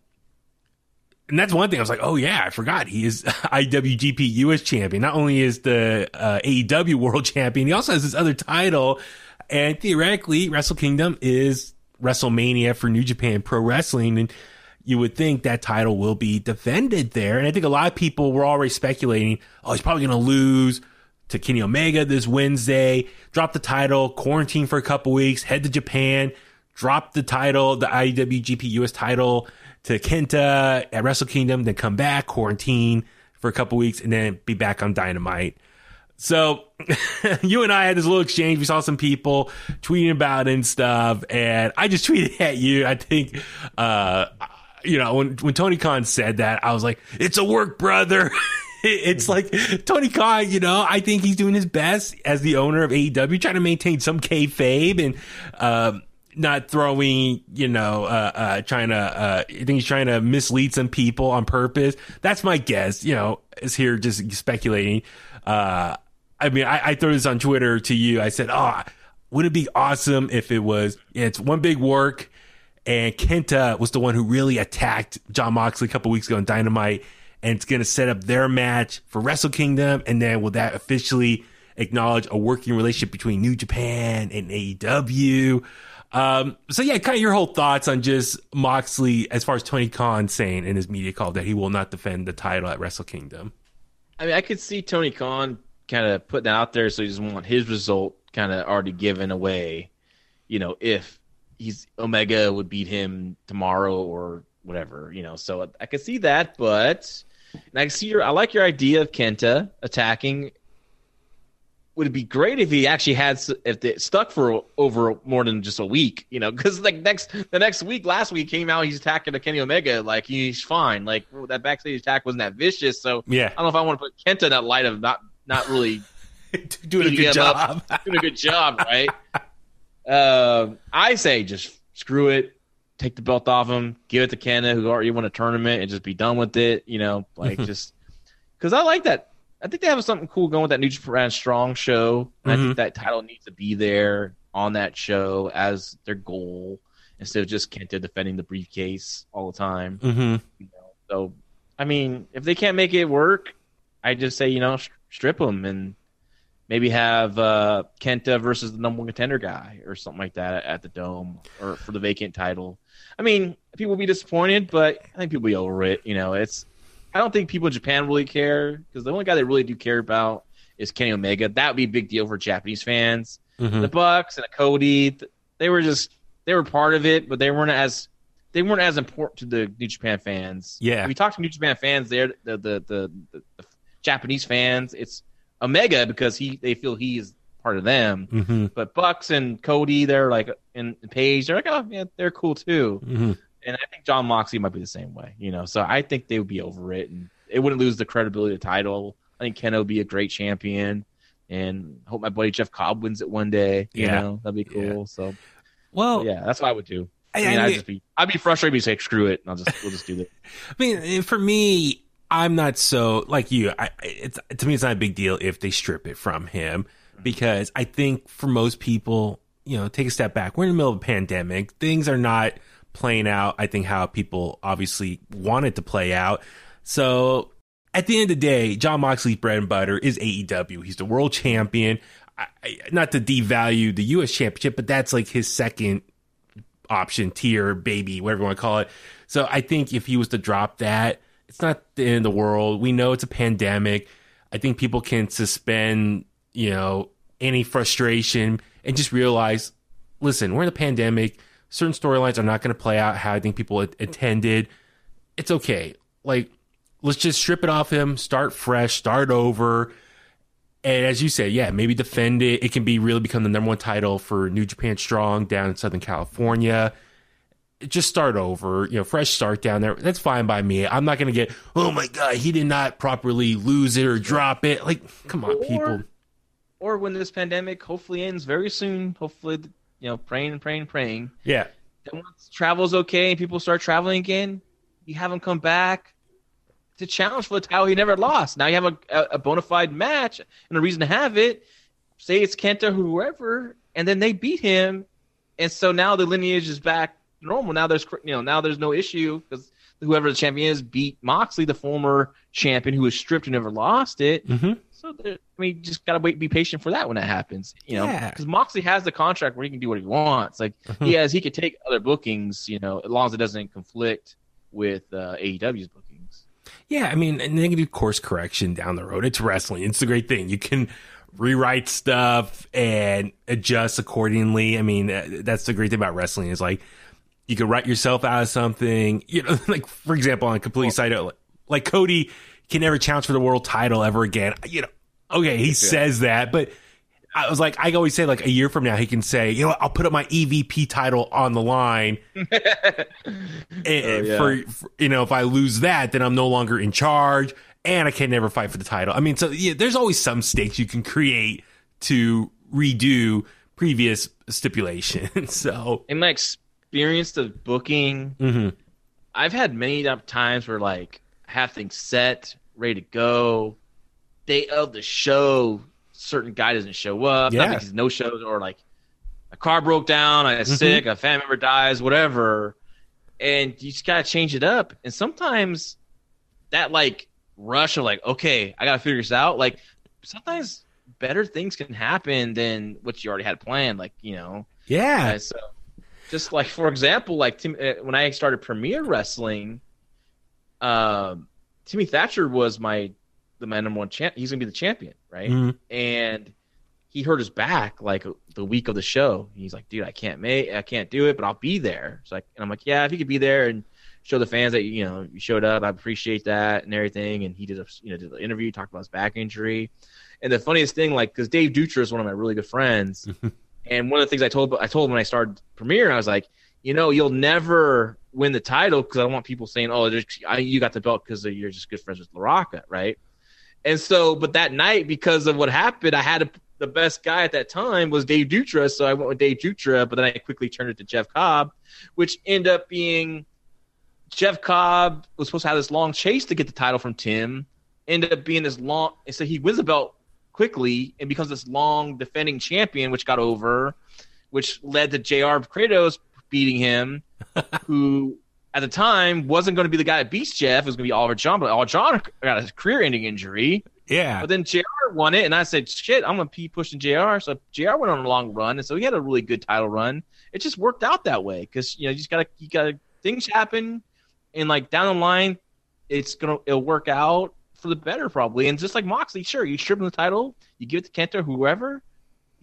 and that's one thing I was like, oh yeah, I forgot he is IWGP US champion. Not only is the uh, AEW world champion, he also has this other title. And theoretically, Wrestle Kingdom is WrestleMania for New Japan Pro Wrestling. And you would think that title will be defended there. And I think a lot of people were already speculating, oh, he's probably going to lose to Kenny Omega this Wednesday, drop the title, quarantine for a couple weeks, head to Japan, drop the title, the IWGP US title to Kenta at Wrestle Kingdom, then come back, quarantine for a couple weeks, and then be back on Dynamite. So you and I had this little exchange. We saw some people tweeting about it and stuff, and I just tweeted at you. I think, uh, you know, when when Tony Khan said that, I was like, "It's a work, brother." it's like Tony Khan. You know, I think he's doing his best as the owner of AEW, trying to maintain some kayfabe and. Um, not throwing, you know, uh, uh, trying to, uh, I think he's trying to mislead some people on purpose. That's my guess, you know, is here just speculating. Uh, I mean, I, I this on Twitter to you. I said, oh, wouldn't it be awesome if it was, it's one big work and Kenta was the one who really attacked Jon Moxley a couple weeks ago in Dynamite and it's going to set up their match for Wrestle Kingdom. And then will that officially acknowledge a working relationship between New Japan and AEW? Um, so yeah, kind of your whole thoughts on just Moxley as far as Tony Khan saying in his media call that he will not defend the title at Wrestle Kingdom. I mean, I could see Tony Khan kind of putting that out there, so he doesn't want his result kind of already given away. You know, if he's Omega would beat him tomorrow or whatever, you know. So I could see that, but and I see your. I like your idea of Kenta attacking. Would it be great if he actually had if they stuck for over more than just a week? You know, because like next the next week, last week came out, he's attacking the Kenny Omega, like he's fine. Like that backstage attack wasn't that vicious. So Yeah. I don't know if I want to put Kenta in that light of not not really Doing a good him up, job. doing a good job, right? Um, I say just screw it, take the belt off him, give it to Kenta who already won a tournament, and just be done with it. You know, like just because I like that. I think they have something cool going with that New Japan Strong show, and I think that title needs to be there on that show as their goal instead of just Kenta defending the briefcase all the time. hmm You know? So, I mean, if they can't make it work, I just say you know st- strip them and maybe have uh, Kenta versus the number one contender guy or something like that at the Dome or for the vacant title. I mean, people will be disappointed, but I think people will be over it. You know, it's I don't think people in Japan really care because the only guy they really do care about is Kenny Omega. That would be a big deal for Japanese fans. hmm The Bucks and Cody, they were just they were part of it, but they weren't as they weren't as important to the New Japan fans. Yeah. If you talk to New Japan fans, they're the the the, the, the Japanese fans. It's Omega because he they feel he is part of them. hmm But Bucks and Cody, they're like and Page, they're like oh yeah, they're cool too. hmm And I think Jon Moxley might be the same way, you know. So I think they would be over it, and it wouldn't lose the credibility of the title. I think Ken would be a great champion, and hope my buddy Jeff Cobb wins it one day. You Yeah. know, that'd be cool. So Well, yeah, that's what I would do. I, I- mean, I I'd just be, I'd be frustrated. Be say, screw it, and I'll just, we'll just do that. I mean, eh, for me, I'm not so like you. I- it's to me, it's not a big deal if they strip it from him because I think for most people, you know, take a step back. We're in the middle of a pandemic. Things are not playing out. I think how people obviously want it to play out. So at the end of the day, Jon Moxley's bread and butter is AEW. He's the world champion. I, not to devalue the U.S. championship, but that's like his second option tier baby whatever you want to call it so i think if he was to drop that it's not the end of the world we know it's a pandemic i think people can suspend you know any frustration and just realize listen we're in a pandemic certain storylines are not going to play out how i think people intended it's okay like let's just strip it off him start fresh start over and as you say, yeah, maybe defend it. It can be really become the number one title for New Japan Strong down in Southern California. Just start over, you know, fresh start down there. That's fine by me. I'm not going to get, oh my God, he did not properly lose it or drop it. Like, come on, people. Or when this pandemic hopefully ends very soon, hopefully, you know, praying and praying and praying. Yeah. Then once travel's okay and people start traveling again, you have them come back to challenge for the title he never lost. Now you have a, a, a bona fide match and a reason to have it. Say it's Kenta whoever, and then they beat him, and so now the lineage is back normal. Now there's you know now there's no issue because whoever the champion is beat Moxley, the former champion who was stripped and never lost it. Mhm. So I mean, just gotta wait, be patient for that when that happens. You know, Yeah. because Moxley has the contract where he can do what he wants. Like he has, he could take other bookings. You know, as long as it doesn't conflict with uh, AEW's bookings. Yeah, I mean, and they can do course correction down the road. It's wrestling. It's a great thing. You can rewrite stuff and adjust accordingly. I mean, uh, that's the great thing about wrestling is like you can write yourself out of something. You know, like for example, on a complete side note, like Cody can never challenge for the world title ever again. You know, okay, he says that, but I was like, I always say like a year from now, he can say, you know, what, I'll put up my EVP title on the line. And yeah. for, for you know, if I lose that, then I'm no longer in charge, and I can never fight for the title. I mean, so yeah, there's always some stakes you can create to redo previous stipulations. so In my experience of booking, mhm. I've had many times where like have things set, ready to go. Day of the show, certain guy doesn't show up. Yeah. Not because no shows or like a car broke down, I got sick, a family member dies, whatever. And you just gotta change it up. And sometimes that like rush of like, okay, I gotta figure this out. Like sometimes better things can happen than what you already had planned. Like, you know. yeah, Uh, so, just like for example, like Tim, uh, when I started Premier Wrestling, um, Timmy Thatcher was my the my number one champ. He's gonna be the champion, right? Mhm. And he hurt his back like the week of the show. He's like, dude, I can't make, I can't do it, but I'll be there. It's like, and I'm like, yeah, if you could be there and show the fans that you know you showed up. I appreciate that and everything. And he did a you know did the interview, talked about his back injury. And the funniest thing, like, because Dave Dutra is one of my really good friends, and one of the things I told I told him when I started Premier, I was like, you know, you'll never win the title because I don't want people saying, oh, I, you got the belt because you're just good friends with LaRocca, right? And so, but that night, because of what happened, I had a, the best guy at that time was Dave Dutra, so I went with Dave Dutra, but then I quickly turned it to Jeff Cobb, which ended up being Jeff Cobb was supposed to have this long chase to get the title from Tim, ended up being this long, so he wins the belt quickly and becomes this long defending champion, which got over, which led to JR Kratos beating him, who at the time wasn't going to be the guy that beats Jeff. It was going to be Oliver John, but Oliver John got a career-ending injury. Yeah. But then JR won it, and I said, "Shit, I'm going to keep pushing JR." So JR went on a long run, and so he had a really good title run. It just worked out that way because you know you just gotta you gotta things happen, and like down the line, it's gonna it'll work out for the better probably. And just like Moxley, sure, you strip him the title, you give it to Kenta, whoever,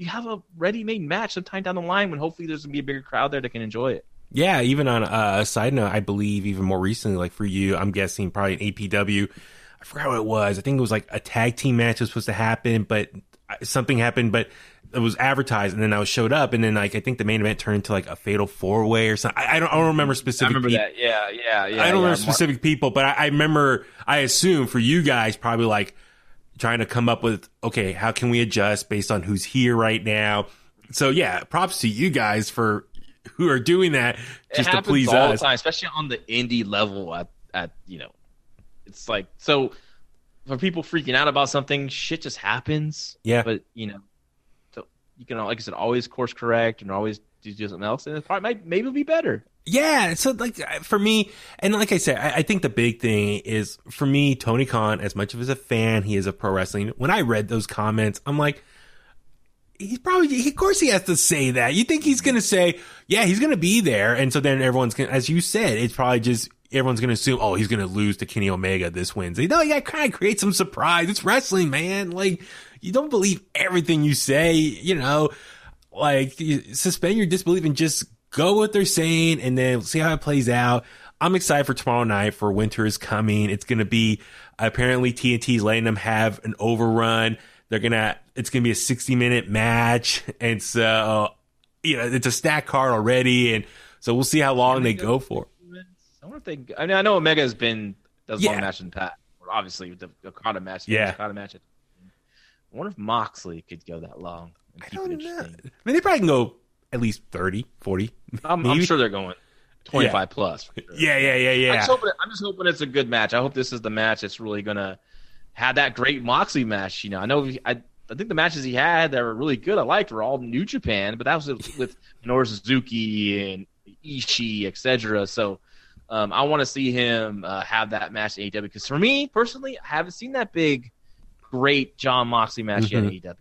you have a ready-made match sometime down the line when hopefully there's gonna be a bigger crowd there that can enjoy it. Yeah, even on uh, a side note, I believe even more recently, like for you, I'm guessing probably an APW. I forgot what it was. I think it was like a tag team match was supposed to happen, but something happened, but it was advertised, and then I was showed up, and then like I think the main event turned into like a fatal four way or something. I, I, don't, I don't remember specific. I remember pe- that. Yeah, yeah, yeah. I don't yeah. remember specific people, but I, I remember. I assume for you guys, probably like trying to come up with okay, how can we adjust based on who's here right now. So yeah, props to you guys for who are doing that just to please us. Time, especially on the indie level at, at you know, it's like so for people freaking out about something, shit just happens. Yeah. But you know, so you can like I said, always course correct and always do something else, and it probably might maybe it'll be better. Yeah, so like for me, and like I said, I, I, think the big thing is for me, Tony Khan, as much of as a fan he is of pro wrestling. When I read those comments, I'm like, he's probably, he, of course, he has to say that. You think he's going to say, yeah, he's going to be there, and so then everyone's to as you said, it's probably just everyone's going to assume, oh, he's going to lose to Kenny Omega this Wednesday. No, you got to kind of create some surprise. It's wrestling, man. Like you don't believe everything you say. You know, like suspend your disbelief and just go what they're saying and then see how it plays out. I'm excited for tomorrow night for Winter is Coming. It's going to be apparently TNT's letting them have an overrun. They're going to, it's going to be a 60 minute match. And so, you know, it's a stack card already. And so we'll see how long they go for. I wonder if they, I mean, I know Omega has been, does Yeah. long match in the past. Obviously, with the Okada match. Yeah. Okada match. I wonder if Moxley could go that long. And I don't know. I mean, they probably can go at least 30, 40. I'm, I'm sure they're going 25 plus. sure. Yeah, yeah, yeah, I'm, yeah. just hoping, I'm just hoping it's a good match. I hope this is the match that's really gonna have that great Moxley match. You know, I know he- I I think the matches he had that were really good. I liked were all New Japan, but that was with Minoru Suzuki and Ishii, etc. So um, I want to see him uh, have that match in AEW because for me personally, I haven't seen that big, great Jon Moxley match yet in AEW. And we'll-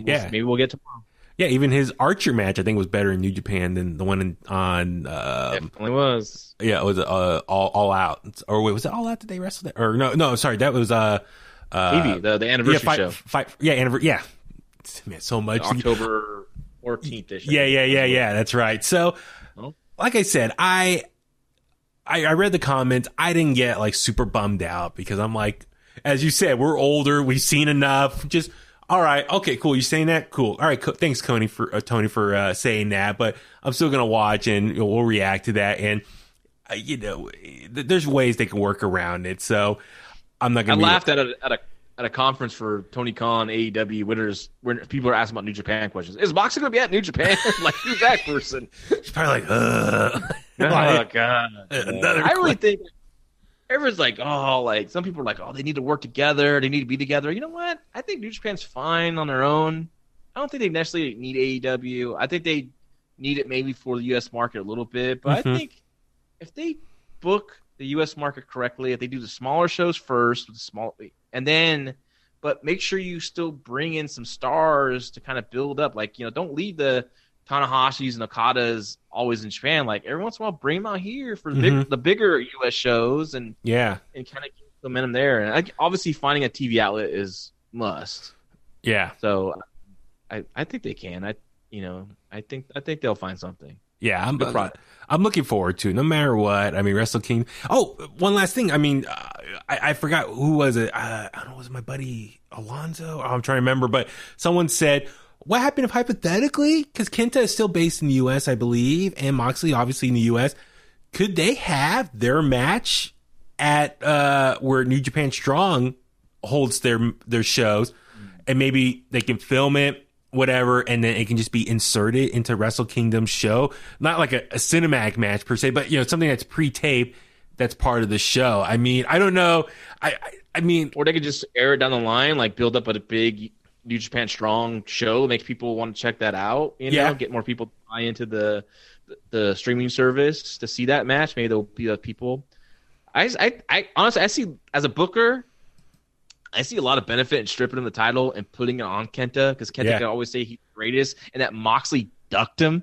Mm-hmm. Yeah. maybe we'll get tomorrow. Yeah, even his Archer match, I think, was better in New Japan than the one in, on. Um, Definitely was. yeah, it was uh, all all out. Or wait, was it all out? Did they wrestle that? Or no, no, sorry, that was uh, uh TV, the, the anniversary yeah, fight, show, fight, yeah, anniversary, yeah. Man, so much. October 14th ish. Yeah, yeah, yeah, yeah. That's right. So, like I said, I, I, I read the comments. I didn't get like super bummed out because I'm like, as you said, we're older. We've seen enough. Just all right, okay, cool. You saying that? Cool. All right, co- thanks, Tony for uh, Tony for uh, saying that. But I'm still gonna watch and you know, we'll react to that. And uh, you know, th- there's ways they can work around it. So I'm not gonna. be, laughed at a at a at a conference for Tony Khan AEW winners where people are asking about New Japan questions. Is Moxley going to be at New Japan? like who's that person? It's probably like, uh, oh god! Another I really think everyone's like, oh, like some people are like, oh, they need to work together. They need to be together. You know what? I think New Japan's fine on their own. I don't think they necessarily need AEW. I think they need it maybe for the U.S. market a little bit, but Mhm. I think if they book the U.S. market correctly, if they do the smaller shows first with the small, and then, but make sure you still bring in some stars to kind of build up. Like you know, don't leave the Tanahashi's and Okadas always in Japan. Like every once in a while, bring them out here for the, big, the bigger U.S. shows and yeah, and kind of keep momentum there. And I, obviously, finding a TV outlet is must. yeah. So, I I think they can. I you know I think I think they'll find something. Yeah, I'm, product. I'm looking forward to it, no matter what. I mean, Wrestle King. Oh, one last thing. I mean, uh, I, I forgot who was it. Uh, I don't know. Was it my buddy Alonzo? Oh, I'm trying to remember, but someone said, "What happened if hypothetically, because Kenta is still based in the U.S., I believe, and Moxley obviously in the U.S. Could they have their match at uh, where New Japan Strong holds their their shows, and maybe they can film it." whatever, and then it can just be inserted into Wrestle Kingdom's show. Not like a, a cinematic match per se, but you know something that's pre-taped that's part of the show. I mean, I don't know. I I, I mean, Or they could just air it down the line, like build up a big New Japan Strong show, make people want to check that out. You know, Yeah. get more people to buy into the the streaming service to see that match. Maybe there'll be uh, people. I, I, I honestly, I see as a booker, I see a lot of benefit in stripping him the title and putting it on Kenta because Kenta Yeah. can always say he's the greatest, and that Moxley ducked him.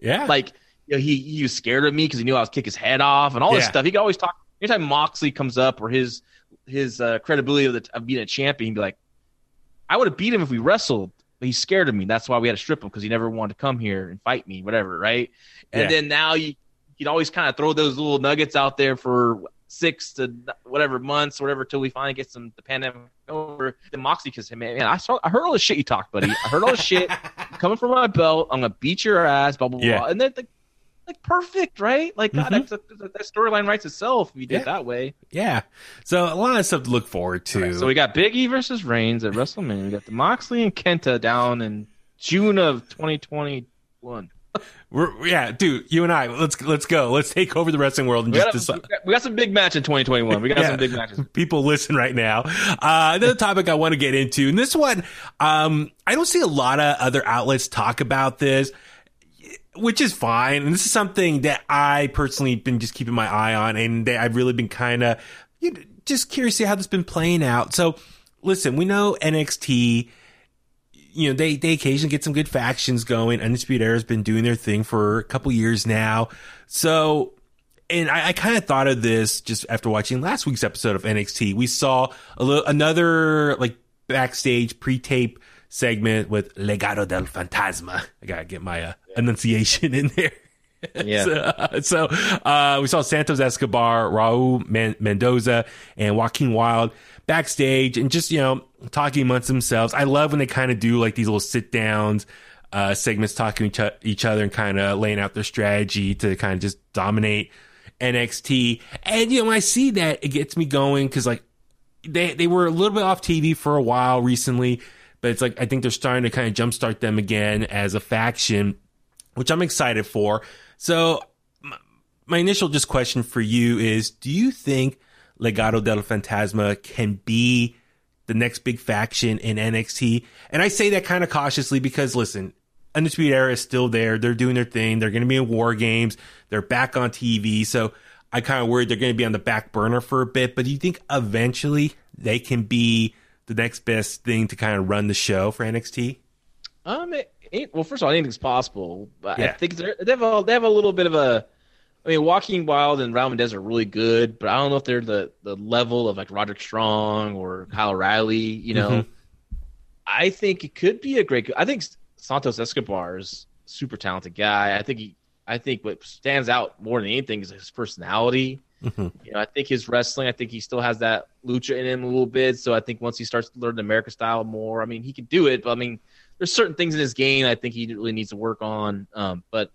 yeah, Like, you know, he he was scared of me because he knew I was kick his head off and all this stuff. He could always talk. Anytime Moxley comes up or his his uh, credibility of, the, of being a champion, he'd be like, "I would have beat him if we wrestled." But he's scared of me. That's why we had to strip him because he never wanted to come here and fight me, whatever, right? And Yeah. then now you you'd always kind of throw those little nuggets out there for six to whatever months, whatever, till we finally get some the pandemic over. Then Moxley can say, "Man, I saw, I heard all the shit you talked, buddy. I heard all the shit coming from my belt. I'm gonna beat your ass, blah blah blah." Yeah. And then like, like perfect, right? Like God, Mhm. that's that, that storyline writes itself if you did Yeah. it that way. yeah. So a lot of stuff to look forward to. So we got Big E versus Reigns at WrestleMania. We got the Moxley and Kenta down in June of 2021. We're, yeah, dude, you and I, let's let's go. Let's take over the wrestling world and We just got, decide. we got- we got some big match in 2021. We got Yeah. some big matches. people listen right now. Uh, another topic I want to get into, and this one, um, I don't see a lot of other outlets talk about this, which is fine. And this is something that I personally been just keeping my eye on, and I've really been kind of you know, just curious to see how this been playing out. So, listen, we know NXT. You know, they, they occasionally get some good factions going. Undisputed Era has been doing their thing for a couple years now. So, and I, I kind of thought of this just after watching last week's episode of NXT. We saw a little, another like backstage pre-tape segment with Legado del Fantasma. I gotta get my uh, enunciation in there. Yeah. so, so, uh, we saw Santos Escobar, Raul Man- Mendoza, and Joaquin Wilde backstage and just, you know, talking amongst themselves. I love when they kind of do like these little sit downs, uh, segments talking to each, each other and kind of laying out their strategy to kind of just dominate NXT. And, you know, when I see that, it gets me going because, like, they, they were a little bit off TV for a while recently, but it's like, I think they're starting to kind of jumpstart them again as a faction, which I'm excited for. So, my, my initial just question for you is do you think Legado del Fantasma can be the next big faction in NXT? And I say that kind of cautiously because, listen, Undisputed Era is still there. They're doing their thing. They're going to be in War Games. They're back on TV. So I kind of worried they're going to be on the back burner for a bit. But do you think eventually they can be the next best thing to kind of run the show for NXT? Um, it, it, well, first of all, anything's possible. But I think they're, they have a they have a little bit of a. I mean, Joaquin Wilde and Raul Mendez are really good, but I don't know if they're the the level of like Roderick Strong or Kyle O'Reilly. You know, Mhm. I think it could be a great. I think Santos Escobar is a super talented guy. I think he. I think what stands out more than anything is his personality. Mhm. You know, I think his wrestling. I think he still has that lucha in him a little bit. So I think once he starts to learn the American style more, I mean, he can do it. But I mean, there's certain things in his game I think he really needs to work on. Um, but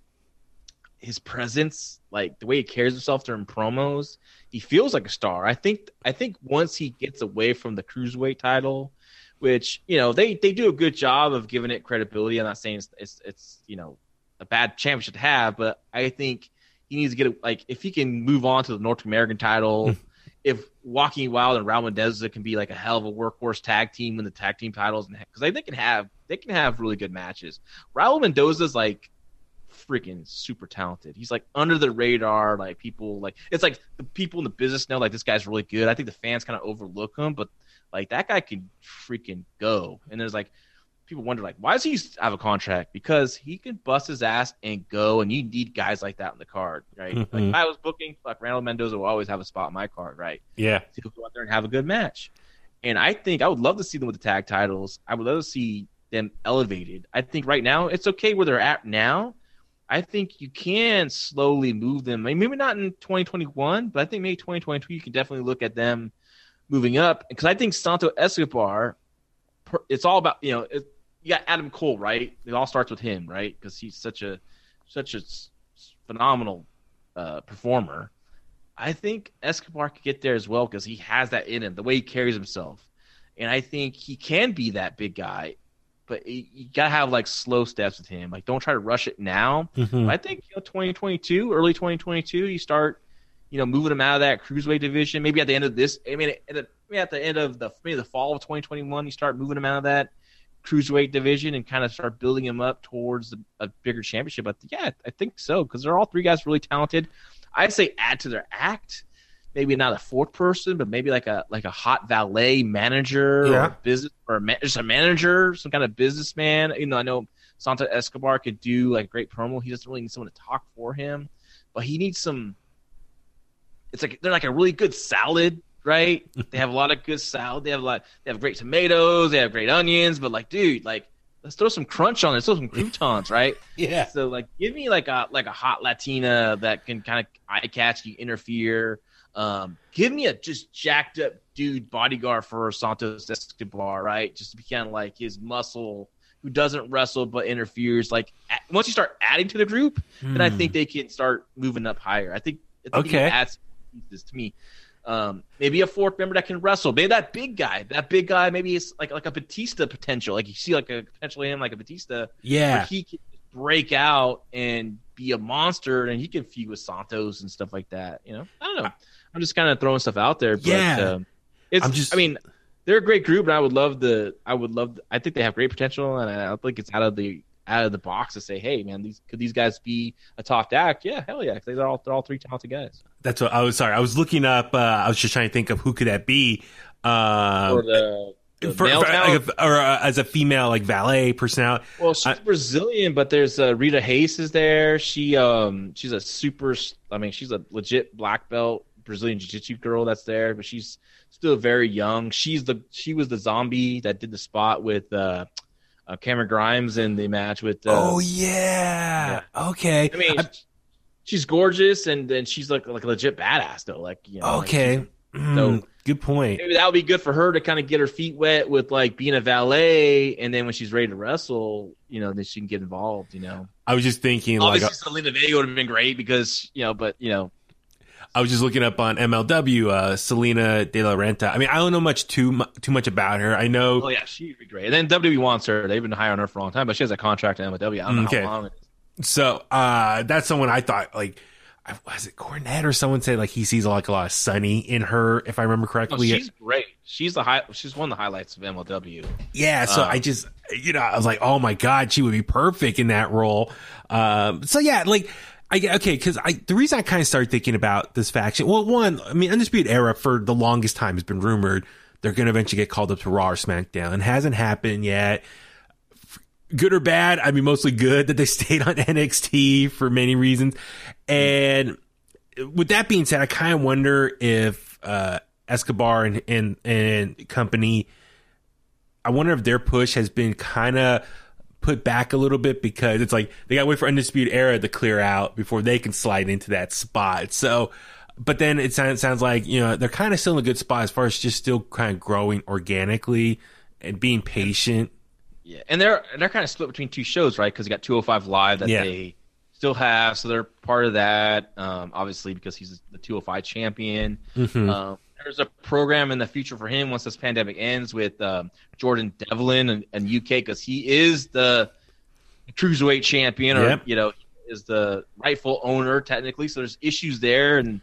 his presence, like the way he carries himself during promos, he feels like a star. I think. I think once he gets away from the cruiserweight title, which you know they they do a good job of giving it credibility. I'm not saying it's it's, it's you know a bad championship to have, but I think he needs to get a, like if he can move on to the North American title. Hmm. if Joaquin Wilde and Raul Mendoza can be like a hell of a workhorse tag team when the tag team titles, and because they, they can have they can have really good matches. Raul Mendoza's like freaking super talented. He's like under the radar. Like people like it's like the people in the business know like this guy's really good. I think the fans kind of overlook him, but like that guy can freaking go. And there's like people wonder like why does he have a contract? Because he can bust his ass and go, and you need guys like that on the card, right? Like Mhm. if I was booking, like Randall Mendoza will always have a spot on my card, right? Yeah. He'll go out there and have a good match. And I think I would love to see them with the tag titles. I would love to see them elevated. I think right now it's okay where they're at now. I think you can slowly move them. I mean, maybe not in 2021, but I think maybe 2022 you can definitely look at them moving up because I think Santo Escobar. It's all about you know it, you got Adam Cole right. It all starts with him right because he's such a such a phenomenal uh, performer. I think Escobar could get there as well because he has that in him, the way he carries himself, and I think he can be that big guy. But you gotta have like slow steps with him. Like, don't try to rush it now. Mhm. I think you know, 2022, early 2022, you start, you know, moving him out of that cruiserweight division. Maybe at the end of this, I mean, at the, maybe at the end of the maybe the fall of 2021, you start moving him out of that cruiserweight division and kind of start building him up towards a bigger championship. But yeah, I think so because they're all three guys really talented. I'd say add to their act. Maybe not a fourth person, but maybe like a like a hot valet manager or Yeah. a business or a just a manager, some kind of businessman. You know, I know Santa Escobar could do like a great promo. He doesn't really need someone to talk for him, but he needs some. It's like they're like a really good salad, right? they have a lot of good salad. They have a lot. They have great tomatoes. They have great onions. But like, dude, like let's throw some crunch on it. Let's throw some croutons, right? Yeah. So like, give me like a like a hot Latina that can kind of eye catch you, interfere. Um, give me a just jacked up dude bodyguard for Santos Escobar, right? Just to be kind of like his muscle who doesn't wrestle but interferes. Like a- once you start adding to the group, then I think they can start moving up higher. I think, I think okay. adds pieces to me. Um, maybe a fourth member that can wrestle. Maybe that big guy. That big guy. Maybe it's like like a Batista potential. Like you see like a potential in him like a Batista Yeah. he can break out and be a monster, and he can feud with Santos and stuff like that. You know, I don't know. I'm just kind of throwing stuff out there. But, Yeah. um, it's. I'm just- I mean, they're a great group, and I would love the. I would love. I think they have great potential, and I think it's out of the out of the box to say, hey, man, these could these guys be a top act? Yeah, hell yeah, they're all they're all three talented guys. That's what I was sorry. I was looking up. Uh, I was just trying to think of who could that be. Um, Or the, the for, for- like a- or uh, as a female like valet personality. Well, she's I- Brazilian, but there's uh, Rita Hayes is there. She um she's a super. I mean, she's a legit black belt Brazilian jiu-jitsu girl that's there, but she's still very young. She's the she was the zombie that did the spot with uh, uh Cameron Grimes in the match with. Uh, oh yeah. Okay. I mean, she's gorgeous, and then she's like like a legit badass though. Like you know, like, okay. Mm, So- good point. maybe that would be good for her to kind of get her feet wet with like being a valet, and then when she's ready to wrestle, you know, then she can get involved. You know. I was just thinking like Obviously, Zelina Vega would have been great because you know, but you know, I was just looking up on MLW. Uh, Salina De La Renta. I mean, I don't know much too mu- too much about her. I know. oh yeah, she'd be great. And then WWE wants her; they've been hiring her for a long time, but she has a contract in MLW. I don't know Okay. how long. It is. So uh, that's someone I thought like. Was it Cornette or someone said like he sees like a lot of Sunny in her, if I remember No, correctly? she's great. She's the high. She's one of the highlights of MLW. Yeah, so Um, I just, you know, I was like, oh my god, she would be perfect in that role. Um, so yeah, like, I okay, because I the reason I kind of started thinking about this faction, well, one, I mean, Undisputed Era for the longest time has been rumored they're going to eventually get called up to Raw or SmackDown, and hasn't happened yet. Good or bad, I mean, mostly good that they stayed on NXT for many reasons, and with that being said, I kind of wonder if uh, Escobar and, and and company I wonder if their push has been kind of put back a little bit because it's like they got to wait for Undisputed Era to clear out before they can slide into that spot. So, but then it sounds, sounds like, you know, they're kind of still in a good spot as far as just still kind of growing organically and being patient. Yeah, and they're they're kind of split between two shows, right? Because you got 205 Live that Yeah. they still have, so they're part of that. Um, obviously, because he's the 205 champion. Mhm. Um, there's a program in the future for him once this pandemic ends with um, Jordan Devlin and, and UK because he is the cruiserweight champion, or Yep. you know, is the rightful owner technically. So there's issues there, and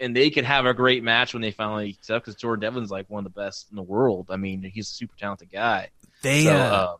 and they could have a great match when they finally set up because Jordan Devlin's like one of the best in the world. I mean, he's a super talented guy. They, so uh, uh,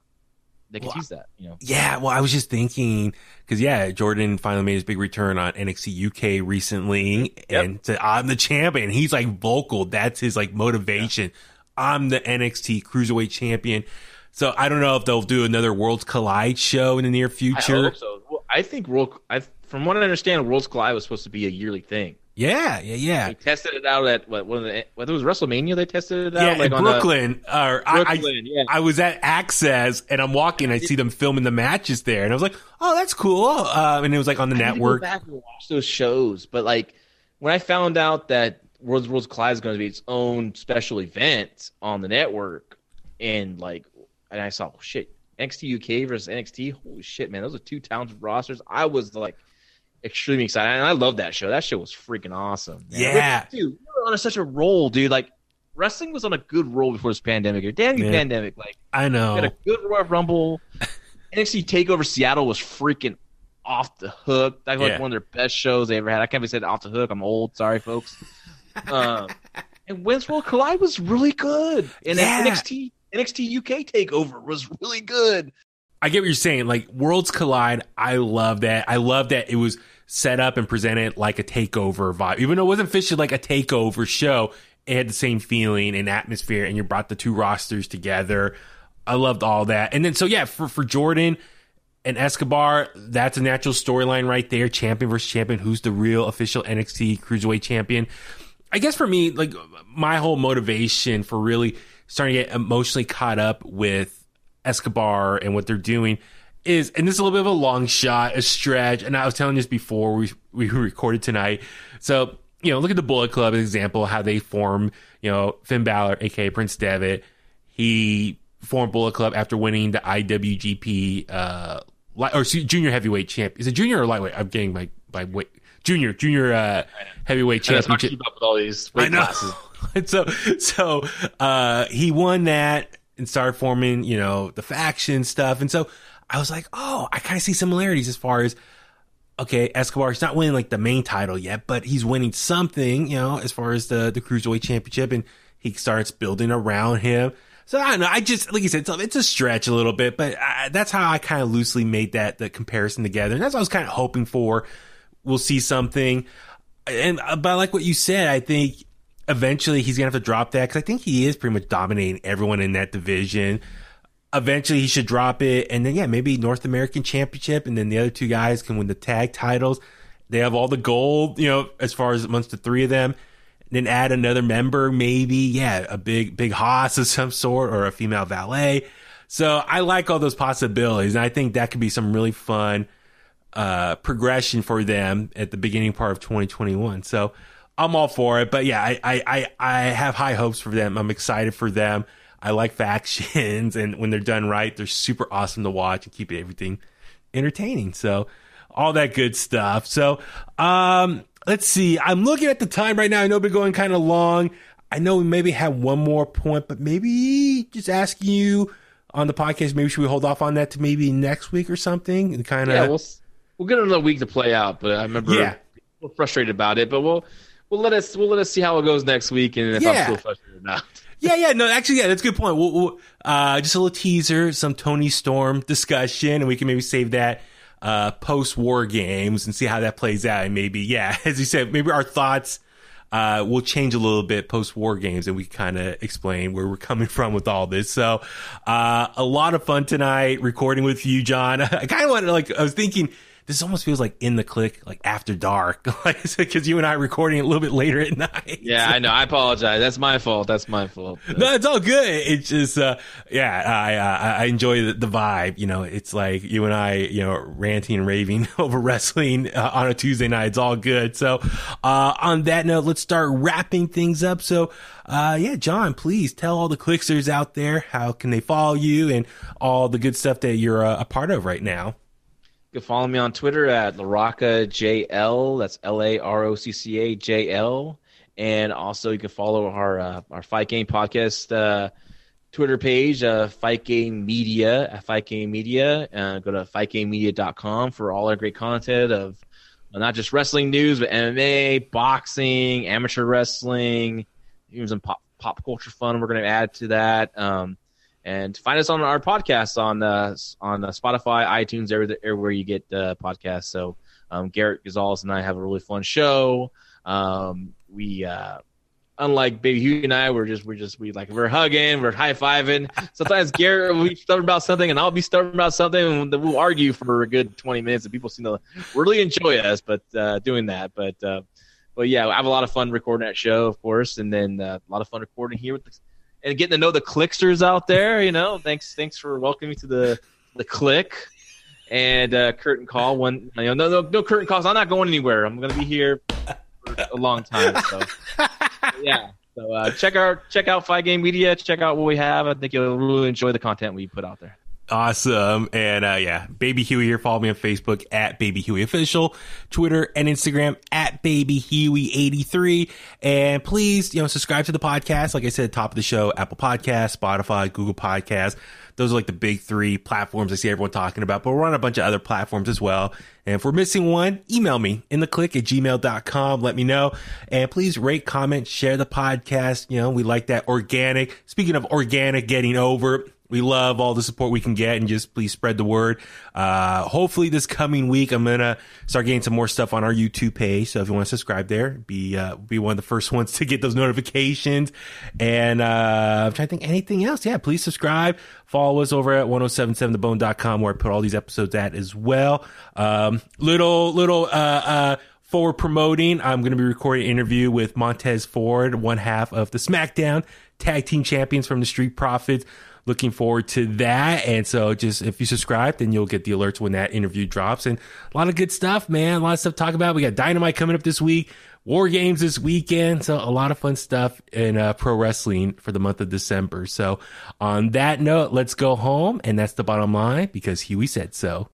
they can well, tease that, you know. Yeah, well, I was just thinking because yeah, Jordan finally made his big return on NXT UK recently, Yep. and to, I'm the champion. He's like vocal. That's his like motivation. I'm the NXT Cruiserweight Champion. So I don't know if they'll do another Worlds Collide show in the near I future. hope so. Well, I think World. I from what I understand, Worlds Collide was supposed to be a yearly thing. Yeah, yeah, yeah. They tested it out at what? One of the, whether it was WrestleMania, they tested it out. Yeah, like in on a- Brooklyn. or I, Brooklyn, I, yeah. I was at Axxess and I'm walking. I see them filming the matches there, and I was like, "Oh, that's cool." Uh, and it was like on the I network. Back and watch those shows, but like when I found out that World's Worlds Collide is going to be its own special event on the network, and like, and I saw, oh, shit, NXT UK versus NXT. Holy shit, man, those are two talented rosters. I was like extremely excited, and I love that show. That show was freaking awesome. man. Yeah. dude, you were on such a roll, dude. Like. Wrestling was on a good roll before this pandemic. Here, damn you, Yeah. pandemic! Like, I we know. had a good Royal Rumble. NXT Takeover Seattle was freaking off the hook. That was Yeah. like one of their best shows they ever had. I can't be said off the hook. I'm old. Sorry, folks. um, and Wins World Collide was really good. And Yeah. NXT NXT UK Takeover was really good. I get what you're saying. Like Worlds Collide, I love that. I love that it was set up and presented like a takeover vibe. Even though it wasn't officially like a takeover show, it had the same feeling and atmosphere, and you brought the two rosters together. I loved all that. And then so yeah, for for Jordan and Escobar, that's a natural storyline right there. Champion versus champion. Who's the real official NXT Cruiserweight champion? I guess for me, like my whole motivation for really starting to get emotionally caught up with Escobar and what they're doing is, and this is a little bit of a long shot, a stretch. And I was telling this before we we recorded tonight. So you know, look at the Bullet Club example how they form. You know, Finn Balor, aka Prince Devitt, he formed Bullet Club after winning the IWGP uh or junior heavyweight champ. Is it junior or lightweight? I'm getting my my weight. Junior, junior uh, heavyweight that's hard keep up with all these I weight know. classes. so, so uh, he won that and started forming, you know, the faction stuff. And so I was like, oh, I kind of see similarities as far as okay, Escobar. He's not winning like the main title yet, but he's winning something, you know, as far as the the cruiserweight championship, and he starts building around him. So I don't know. I just like you said, it's, it's a stretch a little bit, but I, that's how I kind of loosely made that the comparison together, and that's what I was kind of hoping for. We'll see something, and uh, but like what you said, I think eventually he's gonna have to drop that because I think he is pretty much dominating everyone in that division. Eventually he should drop it, and then yeah, maybe North American Championship, and then the other two guys can win the tag titles. They have all the gold, you know, as far as amongst the three of them. Then add another member, maybe, yeah, a big big hoss of some sort or a female valet. So I like all those possibilities, and I think that could be some really fun uh, progression for them at the beginning part of 2021. So I'm all for it. But yeah, I, I, I, I have high hopes for them. I'm excited for them. I like factions, and when they're done right, they're super awesome to watch and keep everything entertaining. So all that good stuff. So um, let's see. I'm looking at the time right now. I know we're going kind of long. I know we maybe have one more point, but maybe just asking you on the podcast. Maybe should we hold off on that to maybe next week or something? And kind of Yeah, we'll we'll get another week to play out. But I remember Yeah. we're frustrated about it. But we'll we'll let us we'll let us see how it goes next week, and if Yeah. I'm still frustrated or not. Yeah, yeah, no, actually, yeah, that's a good point. We'll, we'll, uh, just a little teaser, some Toni Storm discussion, and we can maybe save that uh, post war games and see how that plays out. And maybe, yeah, as you said, maybe our thoughts uh, will change a little bit post war games, and we kind of explain where we're coming from with all this. So, uh, a lot of fun tonight recording with you, John. I kind of wanted like, I was thinking. This almost feels like in the Clique, like after dark, like because you and I are recording a little bit later at night. Yeah, I know. I apologize. That's my fault. That's my fault. No, it's all good. It's just, uh, yeah, I, uh, I enjoy the, the vibe. You know, it's like you and I, you know, ranting and raving over wrestling uh, on a Tuesday night. It's all good. So, uh, on that note, let's start wrapping things up. So, uh, yeah, John, please tell all the clicksters out there how can they follow you and all the good stuff that you're uh, a part of right now. You can follow me on Twitter at LaRoccaJL. That's L A R O C C A J L. And also, you can follow our uh, our Fight Game Podcast uh, Twitter page, uh, Fight Game Media at Fight Game Media. Uh, go to fightgamemedia.com for all our great content of uh, not just wrestling news, but MMA, boxing, amateur wrestling, even some pop, pop culture fun we're going to add to that. Um, and find us on our podcast on uh, on uh, Spotify, iTunes, everywhere, you get uh, podcasts. So um, Garrett Gonzalez and I have a really fun show. Um, we uh, unlike Baby Huey and I, we're just we're just we like we're hugging, we're high fiving. Sometimes Garrett will be stubborn about something, and I'll be stubborn about something, and we'll argue for a good twenty minutes, and people seem to really enjoy us, but uh, doing that. But uh, but yeah, I have a lot of fun recording that show, of course, and then uh, a lot of fun recording here with the, and getting to know the clicksters out there. You know, thanks thanks for welcoming me to the the Clique and uh, curtain call. One, you know, no, no, no curtain calls. I'm not going anywhere. I'm going to be here for a long time. So yeah. So uh, check out check out Fight Game Media. Check out what we have. I think you'll really enjoy the content we put out there. Awesome. And uh, yeah, Baby Huey here. Follow me on Facebook at Baby Huey Official, Twitter and Instagram at Baby Huey83. And please, you know, subscribe to the podcast. Like I said, top of the show, Apple Podcast, Spotify, Google Podcast. Those are like the big three platforms I see everyone talking about, but we're on a bunch of other platforms as well. And if we're missing one, email me in the click at gmail.com. Let me know. And please rate, comment, share the podcast. You know, we like that organic. Speaking of organic getting over, we love all the support we can get and just please spread the word. Uh, hopefully this coming week, I'm going to start getting some more stuff on our YouTube page. So if you want to subscribe there, be, uh, be one of the first ones to get those notifications. And, uh, I'm trying to think anything else. Yeah, please subscribe. Follow us over at 1077thebone.com where I put all these episodes at as well. Um, little, little, uh, uh, promoting. I'm going to be recording an interview with Montez Ford, one half of the SmackDown Tag Team Champions from the Street Profits looking forward to that. And so just if you subscribe, then you'll get the alerts when that interview drops. And a lot of good stuff, man. A lot of stuff to talk about. We got Dynamite coming up this week, War Games this weekend. So a lot of fun stuff in uh, pro wrestling for the month of December. So on that note, let's go home. And that's the bottom line because Huey said so.